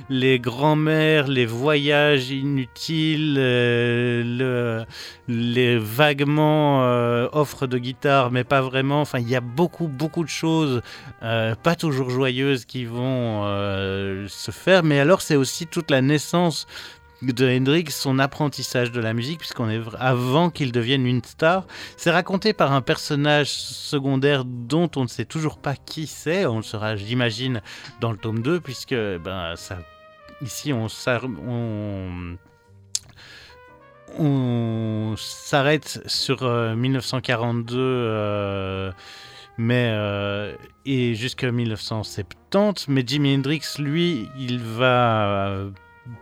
C: les grands-mères, les voyages inutiles, le- les vaguement euh, offres de guitare, mais pas vraiment. Enfin, il y a beaucoup, beaucoup de choses, euh, pas toujours joyeuses, qui vont euh, se faire. Mais alors, c'est aussi toute la naissance de Hendrix, son apprentissage de la musique, puisqu'on est avant qu'il devienne une star. C'est raconté par un personnage secondaire dont on ne sait toujours pas qui c'est. On le saura, j'imagine, dans le tome 2, puisque ben, ça, ici, on, on, on s'arrête sur euh, 1942, euh, mais euh, et jusqu'à 1970. Mais Jimi Hendrix, lui, il va euh,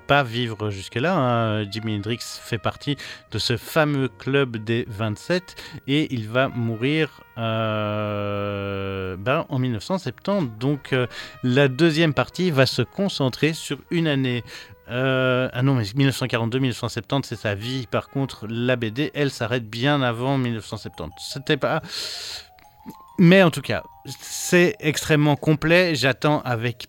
C: pas vivre jusque-là. hein. Jimi Hendrix fait partie de ce fameux club des 27 et il va mourir euh, ben, en 1970. Donc euh, la deuxième partie va se concentrer sur une année. Euh, ah non, mais 1942-1970, c'est sa vie. Par contre, la BD, elle s'arrête bien avant 1970. C'était pas. Mais en tout cas, c'est extrêmement complet. J'attends avec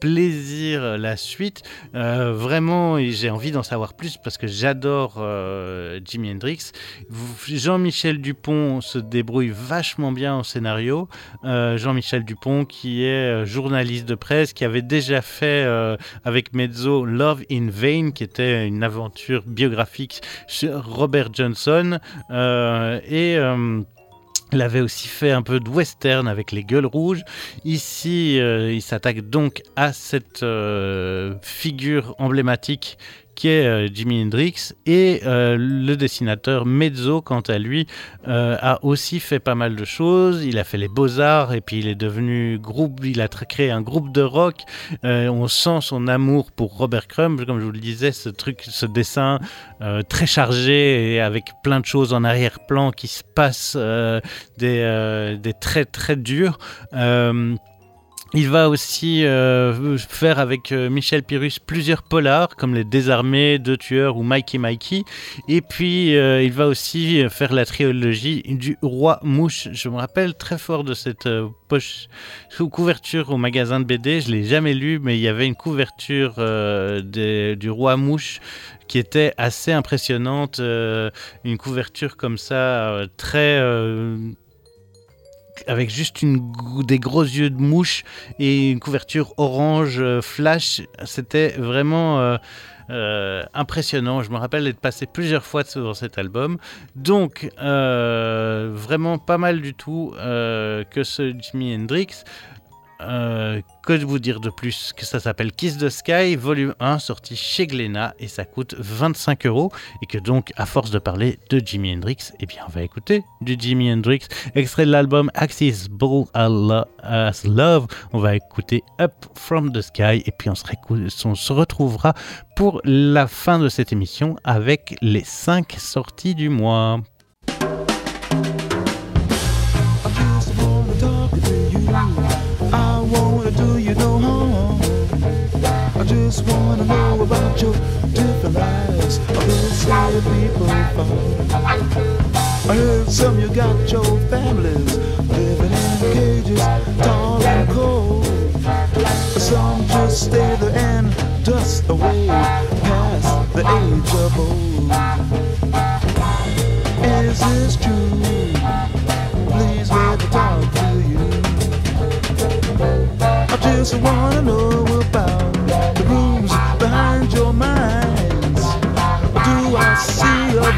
C: plaisir la suite. Euh, vraiment, j'ai envie d'en savoir plus parce que j'adore euh, Jimi Hendrix. Jean-Michel Dupont se débrouille vachement bien en scénario. Euh, Jean-Michel Dupont, qui est euh, journaliste de presse, qui avait déjà fait euh, avec Mezzo Love in Vain, qui était une aventure biographique sur Robert Johnson. Euh, et. Il avait aussi fait un peu de western avec les gueules rouges. Ici, euh, il s'attaque donc à cette euh, figure emblématique qui est euh, Jimi Hendrix. Et euh, le dessinateur Mezzo, quant à lui, euh, a aussi fait pas mal de choses. Il a fait les beaux-arts et puis il est devenu groupe, il a créé un groupe de rock. On sent son amour pour Robert Crumb, comme je vous le disais, ce truc, ce dessin très chargé et avec plein de choses en arrière-plan qui se passent, des, des traits très durs. Il va aussi euh, faire avec euh, Michel Pyrrhus plusieurs polars comme Les Désarmés, Deux Tueurs ou Mikey Mikey. Et puis euh, il va aussi faire la trilogie du Roi Mouche. Je me rappelle très fort de cette poche sous couverture au magasin de BD. Je l'ai jamais lu, mais il y avait une couverture du Roi Mouche qui était assez impressionnante. une couverture comme ça, très avec juste une, des gros yeux de mouche et une couverture orange euh, flash. C'était vraiment euh, euh, impressionnant. Je me rappelle d'être passé plusieurs fois sur cet album. Donc, vraiment pas mal du tout que ce Jimi Hendrix. Euh, que vous dire de plus que ça s'appelle Kiss the Sky, volume 1, sorti chez Glénat, et ça coûte 25 euros. Et que donc, à force de parler de Jimi Hendrix, eh bien, on va écouter du Jimi Hendrix, extrait de l'album Accessible as Love. On va écouter Up from the Sky, et puis on se, on se retrouvera pour la fin de cette émission avec les 5 sorties du mois.
M: Some you got your families living in cages, tall and cold. Some just stay there and dust away past the age of old.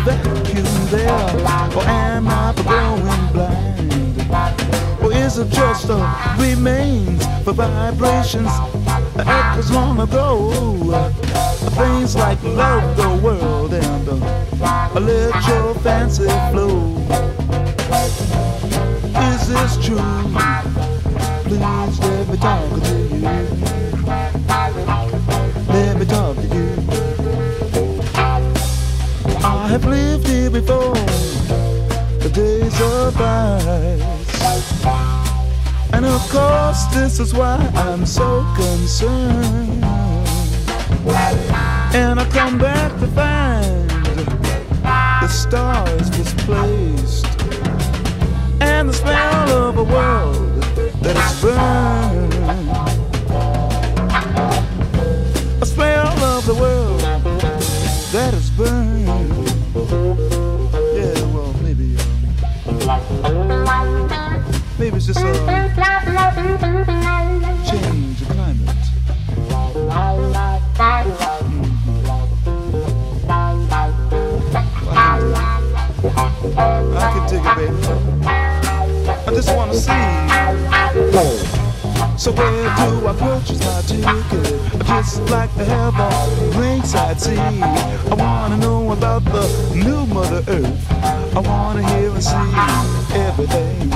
M: Vacuum there, or am I going blind? Or is it just a remains for vibrations that was long ago? Things like love the world and uh, let your fancy flow. Is this true? Please let me talk to you. Before, the days of ice. And of course, this is why I'm so concerned. And I come back to find the stars displaced and the smell of a world that is burned. Just uh, a change of climate. Mm-hmm. I can dig it, baby. I just wanna see. So where do I purchase my ticket? I just like have a ringside seat. I wanna know about the new Mother Earth. I wanna hear and see everything.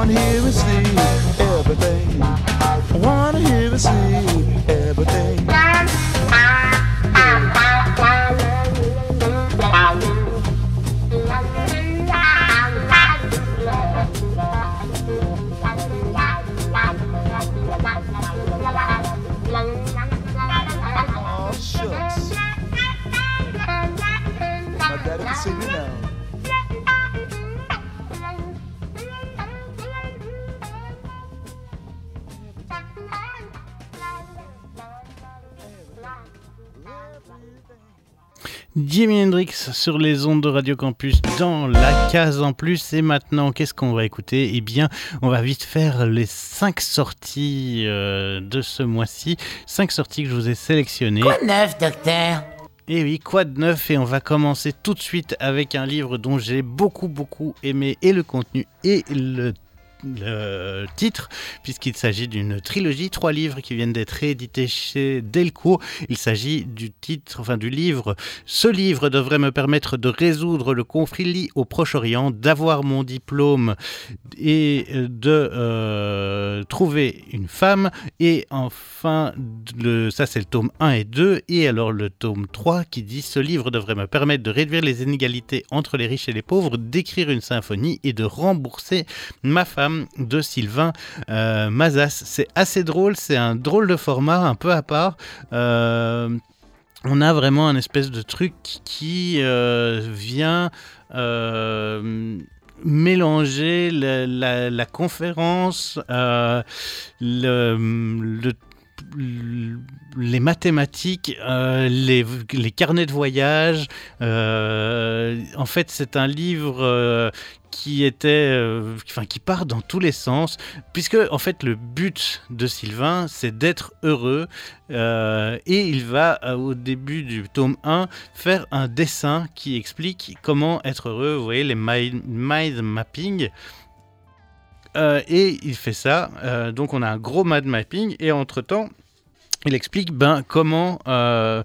M: Wanna hear and see everything. I wanna hear and see
C: Sur les ondes de Radio Campus dans la case en plus. Et maintenant, qu'est-ce qu'on va écouter? Eh bien, on va vite faire les 5 sorties euh, de ce mois-ci. 5 sorties que je vous ai sélectionnées.
L: Quoi de neuf, docteur?
C: Et oui, quoi de neuf? Et on va commencer tout de suite avec un livre dont j'ai beaucoup, beaucoup aimé et le contenu et le le titre, puisqu'il s'agit d'une trilogie, trois livres qui viennent d'être réédités chez Delcourt. Il s'agit du titre, enfin du livre. Ce livre devrait me permettre de résoudre le conflit au Proche-Orient, d'avoir mon diplôme et de euh, trouver une femme. Et enfin, ça c'est le tome 1 et 2. Et alors le tome 3 qui dit ce livre devrait me permettre de réduire les inégalités entre les riches et les pauvres, d'écrire une symphonie et de rembourser ma femme de Sylvain euh, Mazas. C'est assez drôle, c'est un drôle de format, un peu à part. Euh, on a vraiment un espèce de truc qui euh, vient mélanger la, conférence, le, le- les mathématiques, les, carnets de voyage. en fait, c'est un livre qui était, euh, enfin, qui part dans tous les sens, puisque en fait le but de Sylvain, c'est d'être heureux, euh, et il va euh, au début du tome 1 faire un dessin qui explique comment être heureux. Vous voyez les mind, mind mapping. Et il fait ça. donc on a un gros mind mapping et entre temps. Il explique ben, comment euh,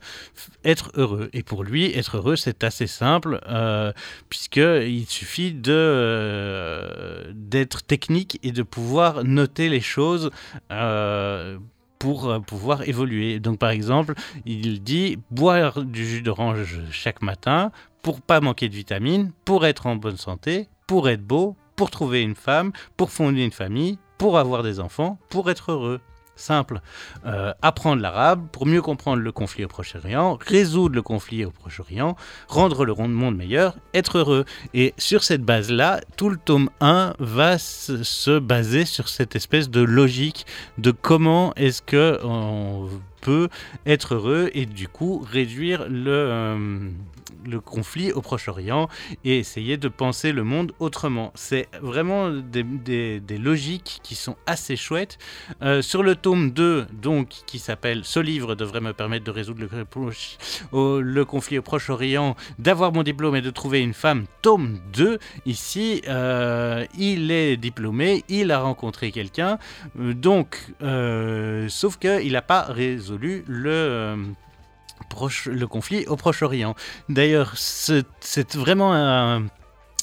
C: être heureux. Et pour lui, être heureux, c'est assez simple, euh, puisqu'il suffit de, euh, d'être technique et de pouvoir noter les choses euh, pour pouvoir évoluer. Donc par exemple, il dit boire du jus d'orange chaque matin pour pas manquer de vitamines, pour être en bonne santé, pour être beau, pour trouver une femme, pour fonder une famille, pour avoir des enfants, pour être heureux. Simple. Euh, apprendre l'arabe pour mieux comprendre le conflit au Proche-Orient, résoudre le conflit au Proche-Orient, rendre le monde meilleur, être heureux. Et sur cette base-là, tout le tome 1 va se, se baser sur cette espèce de logique de comment est-ce que on peut être heureux et du coup réduire le, euh, le conflit au Proche-Orient et essayer de penser le monde autrement. C'est vraiment des, logiques qui sont assez chouettes. Euh, sur le tome 2, donc, qui s'appelle Ce livre devrait me permettre de résoudre le, conflit au Proche-Orient, d'avoir mon diplôme et de trouver une femme, tome 2, ici, euh, il est diplômé, il a rencontré quelqu'un, donc, sauf qu'il n'a pas résolu le... euh, le conflit au Proche-Orient. D'ailleurs, c'est vraiment un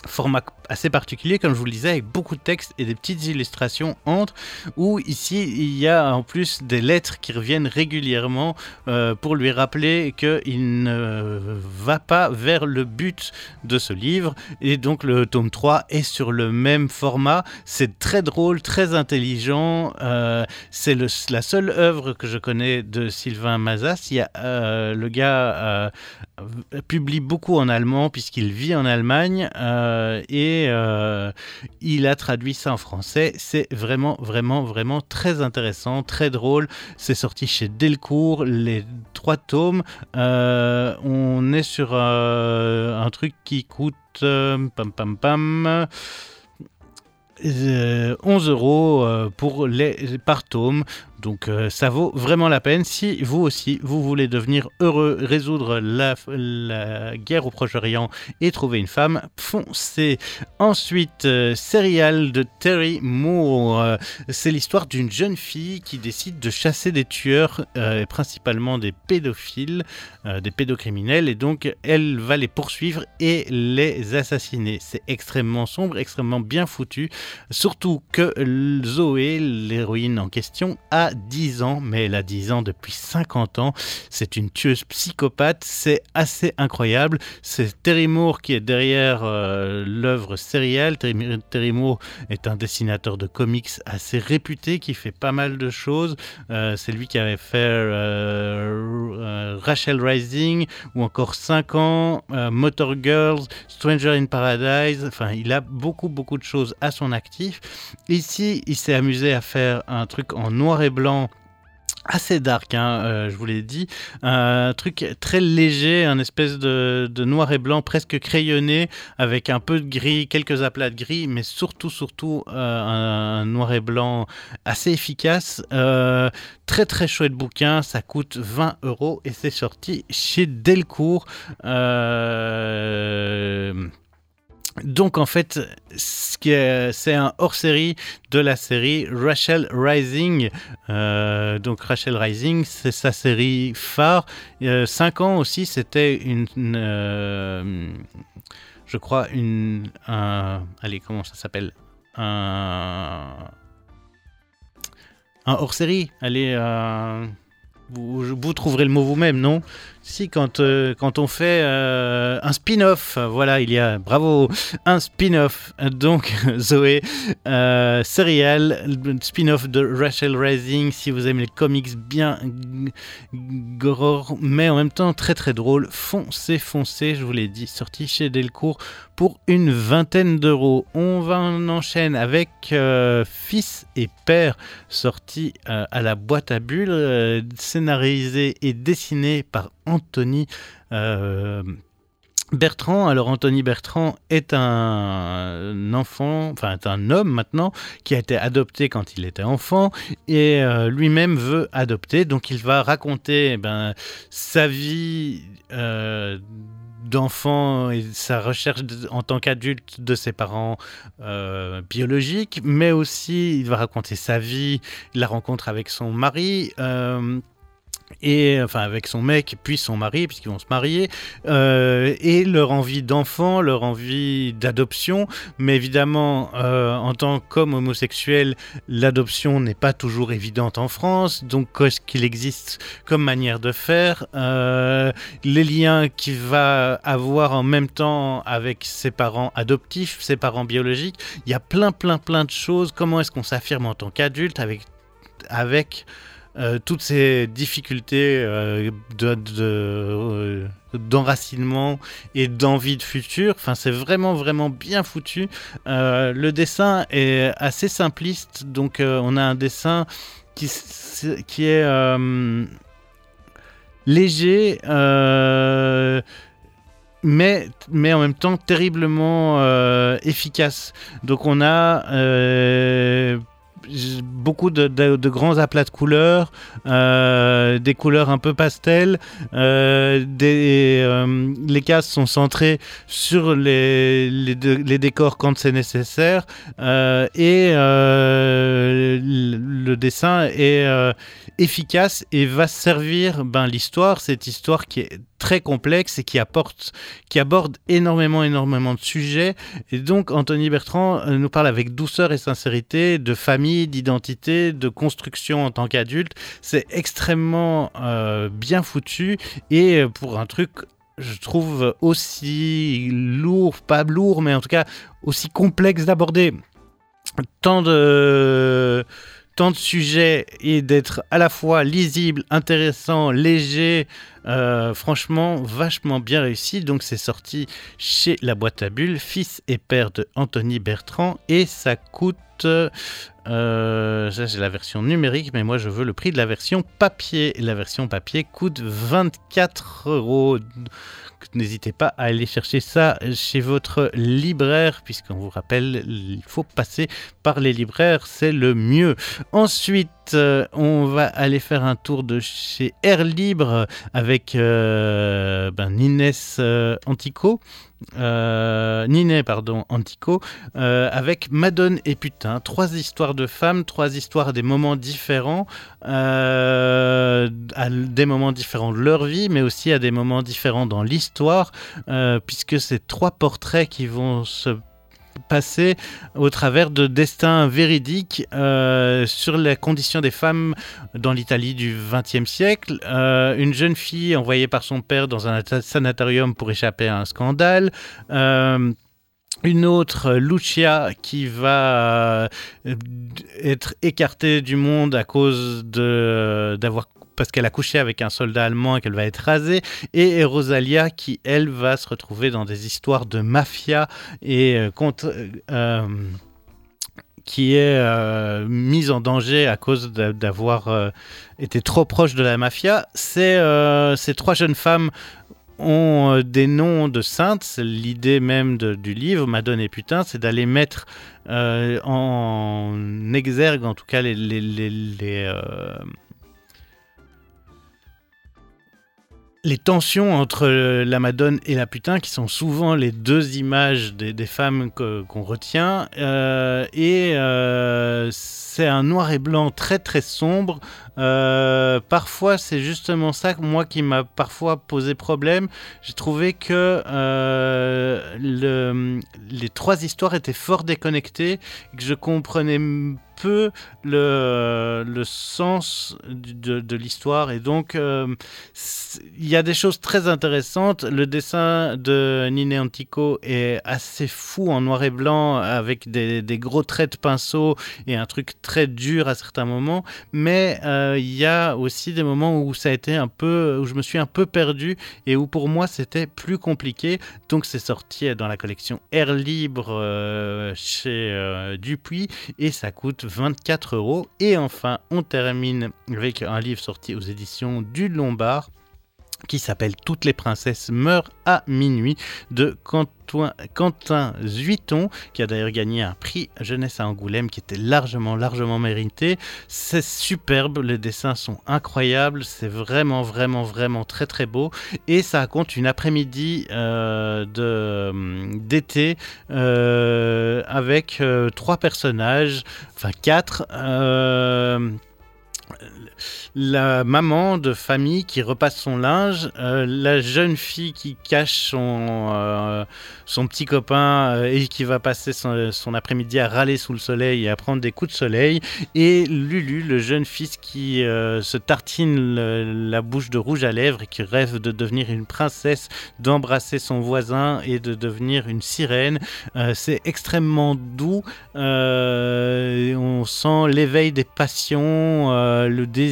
C: format assez particulier, comme je vous le disais, avec beaucoup de textes et des petites illustrations entre, où ici, il y a en plus des lettres qui reviennent régulièrement euh, pour lui rappeler qu'il ne va pas vers le but de ce livre. Et donc, le tome 3 est sur le même format. C'est très drôle, très intelligent. euh, c'est la seule œuvre que je connais de Sylvain Mazas. Il y a, euh, le gars publie beaucoup en allemand puisqu'il vit en Allemagne euh, et euh, il a traduit ça en français. C'est vraiment, vraiment, vraiment très intéressant, très drôle. C'est sorti chez Delcourt, les trois tomes. Euh, on est sur euh, un truc qui coûte euh, pam pam pam. euh, 11 euros euh, pour les par tome. Donc euh, ça vaut vraiment la peine si vous aussi vous voulez devenir heureux, résoudre la, guerre au Proche-Orient et trouver une femme, foncez. Ensuite, euh, Serial de Terry Moore. C'est l'histoire d'une jeune fille qui décide de chasser des tueurs, euh, principalement des pédophiles, euh, des pédocriminels, et donc elle va les poursuivre et les assassiner. C'est extrêmement sombre, extrêmement bien foutu, surtout que Zoé, l'héroïne en question, a 10 ans, mais elle a 10 ans depuis 50 ans. C'est une tueuse psychopathe, c'est assez incroyable. C'est Terry Moore qui est derrière euh, l'œuvre sérielle. Terry, Moore est un dessinateur de comics assez réputé qui fait pas mal de choses. Euh, c'est lui qui avait fait euh, Rachel Rising ou encore 5 ans, Motor Girls, Stranger in Paradise. Enfin, il a beaucoup, beaucoup de choses à son actif. Ici, il s'est amusé à faire un truc en noir et blanc assez dark, hein, euh, je vous l'ai dit, un truc très léger, un espèce de, noir et blanc presque crayonné, avec un peu de gris, quelques aplats de gris, mais surtout, surtout euh, un, noir et blanc assez efficace. Euh, très très chouette bouquin, ça coûte 20 euros et c'est sorti chez Delcourt. Donc en fait, c'est un hors-série de la série Rachel Rising. Euh, donc Rachel Rising, c'est sa série phare. Euh, cinq ans aussi, c'était une, euh, je crois une, un, allez comment ça s'appelle, un, hors-série. Allez, vous trouverez le mot vous-même, non? Si, quand, euh, quand on fait euh, un spin-off, voilà, il y a, bravo, un spin-off, donc Zoé, euh, spin-off de Rachel Rising, si vous aimez les comics bien gore, mais en même temps très très drôle, foncez, foncez, je vous l'ai dit, sorti chez Delcourt pour une vingtaine d'euros. On va en enchaîne avec euh, Fils et Père, sorti à la boîte à bulles, scénarisé et dessiné par Anthony. Bertrand, alors Anthony Bertrand est un enfant, enfin est un homme maintenant, qui a été adopté quand il était enfant et lui-même veut adopter. Donc il va raconter eh ben, sa vie d'enfant et sa recherche en tant qu'adulte de ses parents euh, biologiques, mais aussi il va raconter sa vie, la rencontre avec son mari. Et enfin avec son mec puis son mari puisqu'ils vont se marier euh, et leur envie d'enfant leur envie d'adoption. Mais évidemment euh, en tant qu'homme homosexuel l'adoption n'est pas toujours évidente en France. Donc qu'est-ce qu'il existe comme manière de faire euh, les liens qu'il va avoir en même temps avec ses parents adoptifs ses parents biologiques il y a plein plein plein de choses. Comment est-ce qu'on s'affirme en tant qu'adulte avec avec euh, toutes ces difficultés euh, euh, d'enracinement et d'envie de futur. Enfin, c'est vraiment, vraiment bien foutu. le dessin est assez simpliste, donc on a un dessin qui, qui est léger. mais, mais en même temps terriblement efficace. Donc on a beaucoup de, grands aplats de couleurs, euh, des couleurs un peu pastel. Euh, euh, les cases sont centrées sur les, les, décors quand c'est nécessaire et le dessin est efficace et va servir ben, l'histoire, cette histoire qui est très complexe et qui apporte, qui aborde énormément, énormément de sujets. Et donc, Anthony Bertrand euh, nous parle avec douceur et sincérité de famille, d'identité, de construction en tant qu'adulte. C'est extrêmement euh, bien foutu et pour un truc je trouve aussi lourd, pas lourd, mais en tout cas aussi complexe d'aborder tant de tant de sujets et d'être à la fois lisible, intéressant, léger, euh, franchement vachement bien réussi. Donc c'est sorti chez La Boîte à Bulles, fils et père de Anthony Bertrand, et ça coûte... Euh, ça c'est la version numérique, mais moi je veux le prix de la version papier. La version papier coûte 24 euros n'hésitez pas à aller chercher ça chez votre libraire, puisqu'on vous rappelle, il faut passer par les libraires, c'est le mieux. Ensuite, euh, on va aller faire un tour de chez Air Libre avec euh, ben, euh, Antico. Euh, pardon, Antico, euh, avec Madone et Putain. Trois histoires de femmes, trois histoires des moments différents, à des moments différents de leur vie, mais aussi à des moments différents dans l'histoire, puisque c'est trois portraits qui vont se passer au travers de destins véridiques euh, sur la condition des femmes dans l'Italie du XXe siècle. Euh, une jeune fille envoyée par son père dans un sanatorium pour échapper à un scandale. Euh, une autre, Lucia, qui va être écartée du monde à cause d'avoir parce qu'elle a couché avec un soldat allemand et qu'elle va être rasée, et Rosalia qui, elle, va se retrouver dans des histoires de mafia et euh, contre... Euh, qui est euh, mise en danger à cause d'avoir été trop proche de la mafia. Ces, ces trois jeunes femmes ont des noms de saintes. L'idée même du livre, Madone et Putain, c'est d'aller mettre en exergue, en tout cas, les, les tensions entre la Madone et la putain, qui sont souvent les deux images des, femmes qu'on retient, euh, et euh, c'est un noir et blanc très très sombre. Euh, parfois, c'est justement ça, moi, qui m'a parfois posé problème. J'ai trouvé que le, les trois histoires étaient fort déconnectées, que je comprenais le, sens de, l'histoire. Et donc, euh, il y a des choses très intéressantes. Le dessin de Nine Antico est assez fou en noir et blanc, avec des, gros traits de pinceau et un truc très dur à certains moments. Mais euh, il y a aussi des moments où ça a été un peu, où je me suis un peu perdu et où pour moi c'était plus compliqué. Donc c'est sorti dans la collection Air Libre euh, chez Dupuis et ça coûte 24 euros. Et enfin, on termine avec un livre sorti aux éditions du Lombard qui s'appelle Toutes les princesses meurent à minuit de Quentin, Zuiton, qui a d'ailleurs gagné un prix Jeunesse à Angoulême qui était largement, largement mérité. C'est superbe, les dessins sont incroyables, c'est vraiment, vraiment, vraiment très, très beau. Et ça raconte une après-midi euh, de- d'été euh, avec euh, trois personnages, enfin quatre. La maman de famille qui repasse son linge, euh, la jeune fille qui cache son, euh, son petit copain euh, et qui va passer son, après-midi à râler sous le soleil et à prendre des coups de soleil, et Lulu, le jeune fils qui se tartine la bouche de rouge à lèvres et qui rêve de devenir une princesse, d'embrasser son voisin et de devenir une sirène. C'est extrêmement doux, on sent l'éveil des passions, le désir,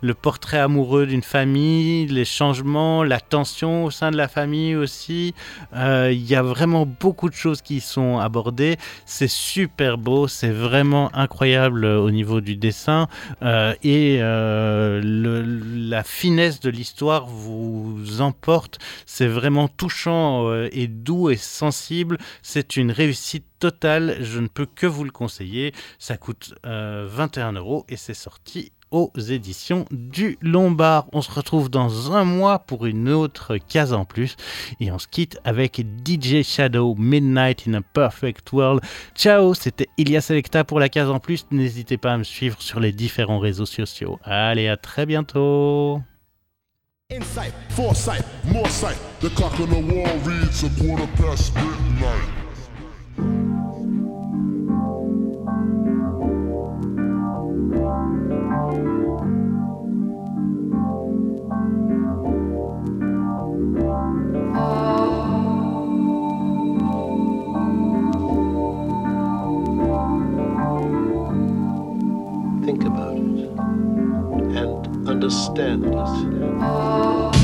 C: le portrait amoureux d'une famille, les changements, la tension au sein de la famille aussi. Euh, Il y a vraiment beaucoup de choses qui sont abordées. C'est super beau, c'est vraiment incroyable au niveau du dessin euh, et euh, la finesse de l'histoire vous emporte. C'est vraiment touchant et doux et sensible. C'est une réussite totale. Je ne peux que vous le conseiller. Ça coûte euh, 21 euros et c'est sorti aux éditions du Lombard. On se retrouve dans un mois pour une autre case en plus et on se quitte avec DJ Shadow Midnight in a Perfect World. Ciao, c'était Ilia Selecta pour la case en plus. N'hésitez pas à me suivre sur les différents réseaux sociaux. Allez, à très bientôt.
N: Think about it and understand it.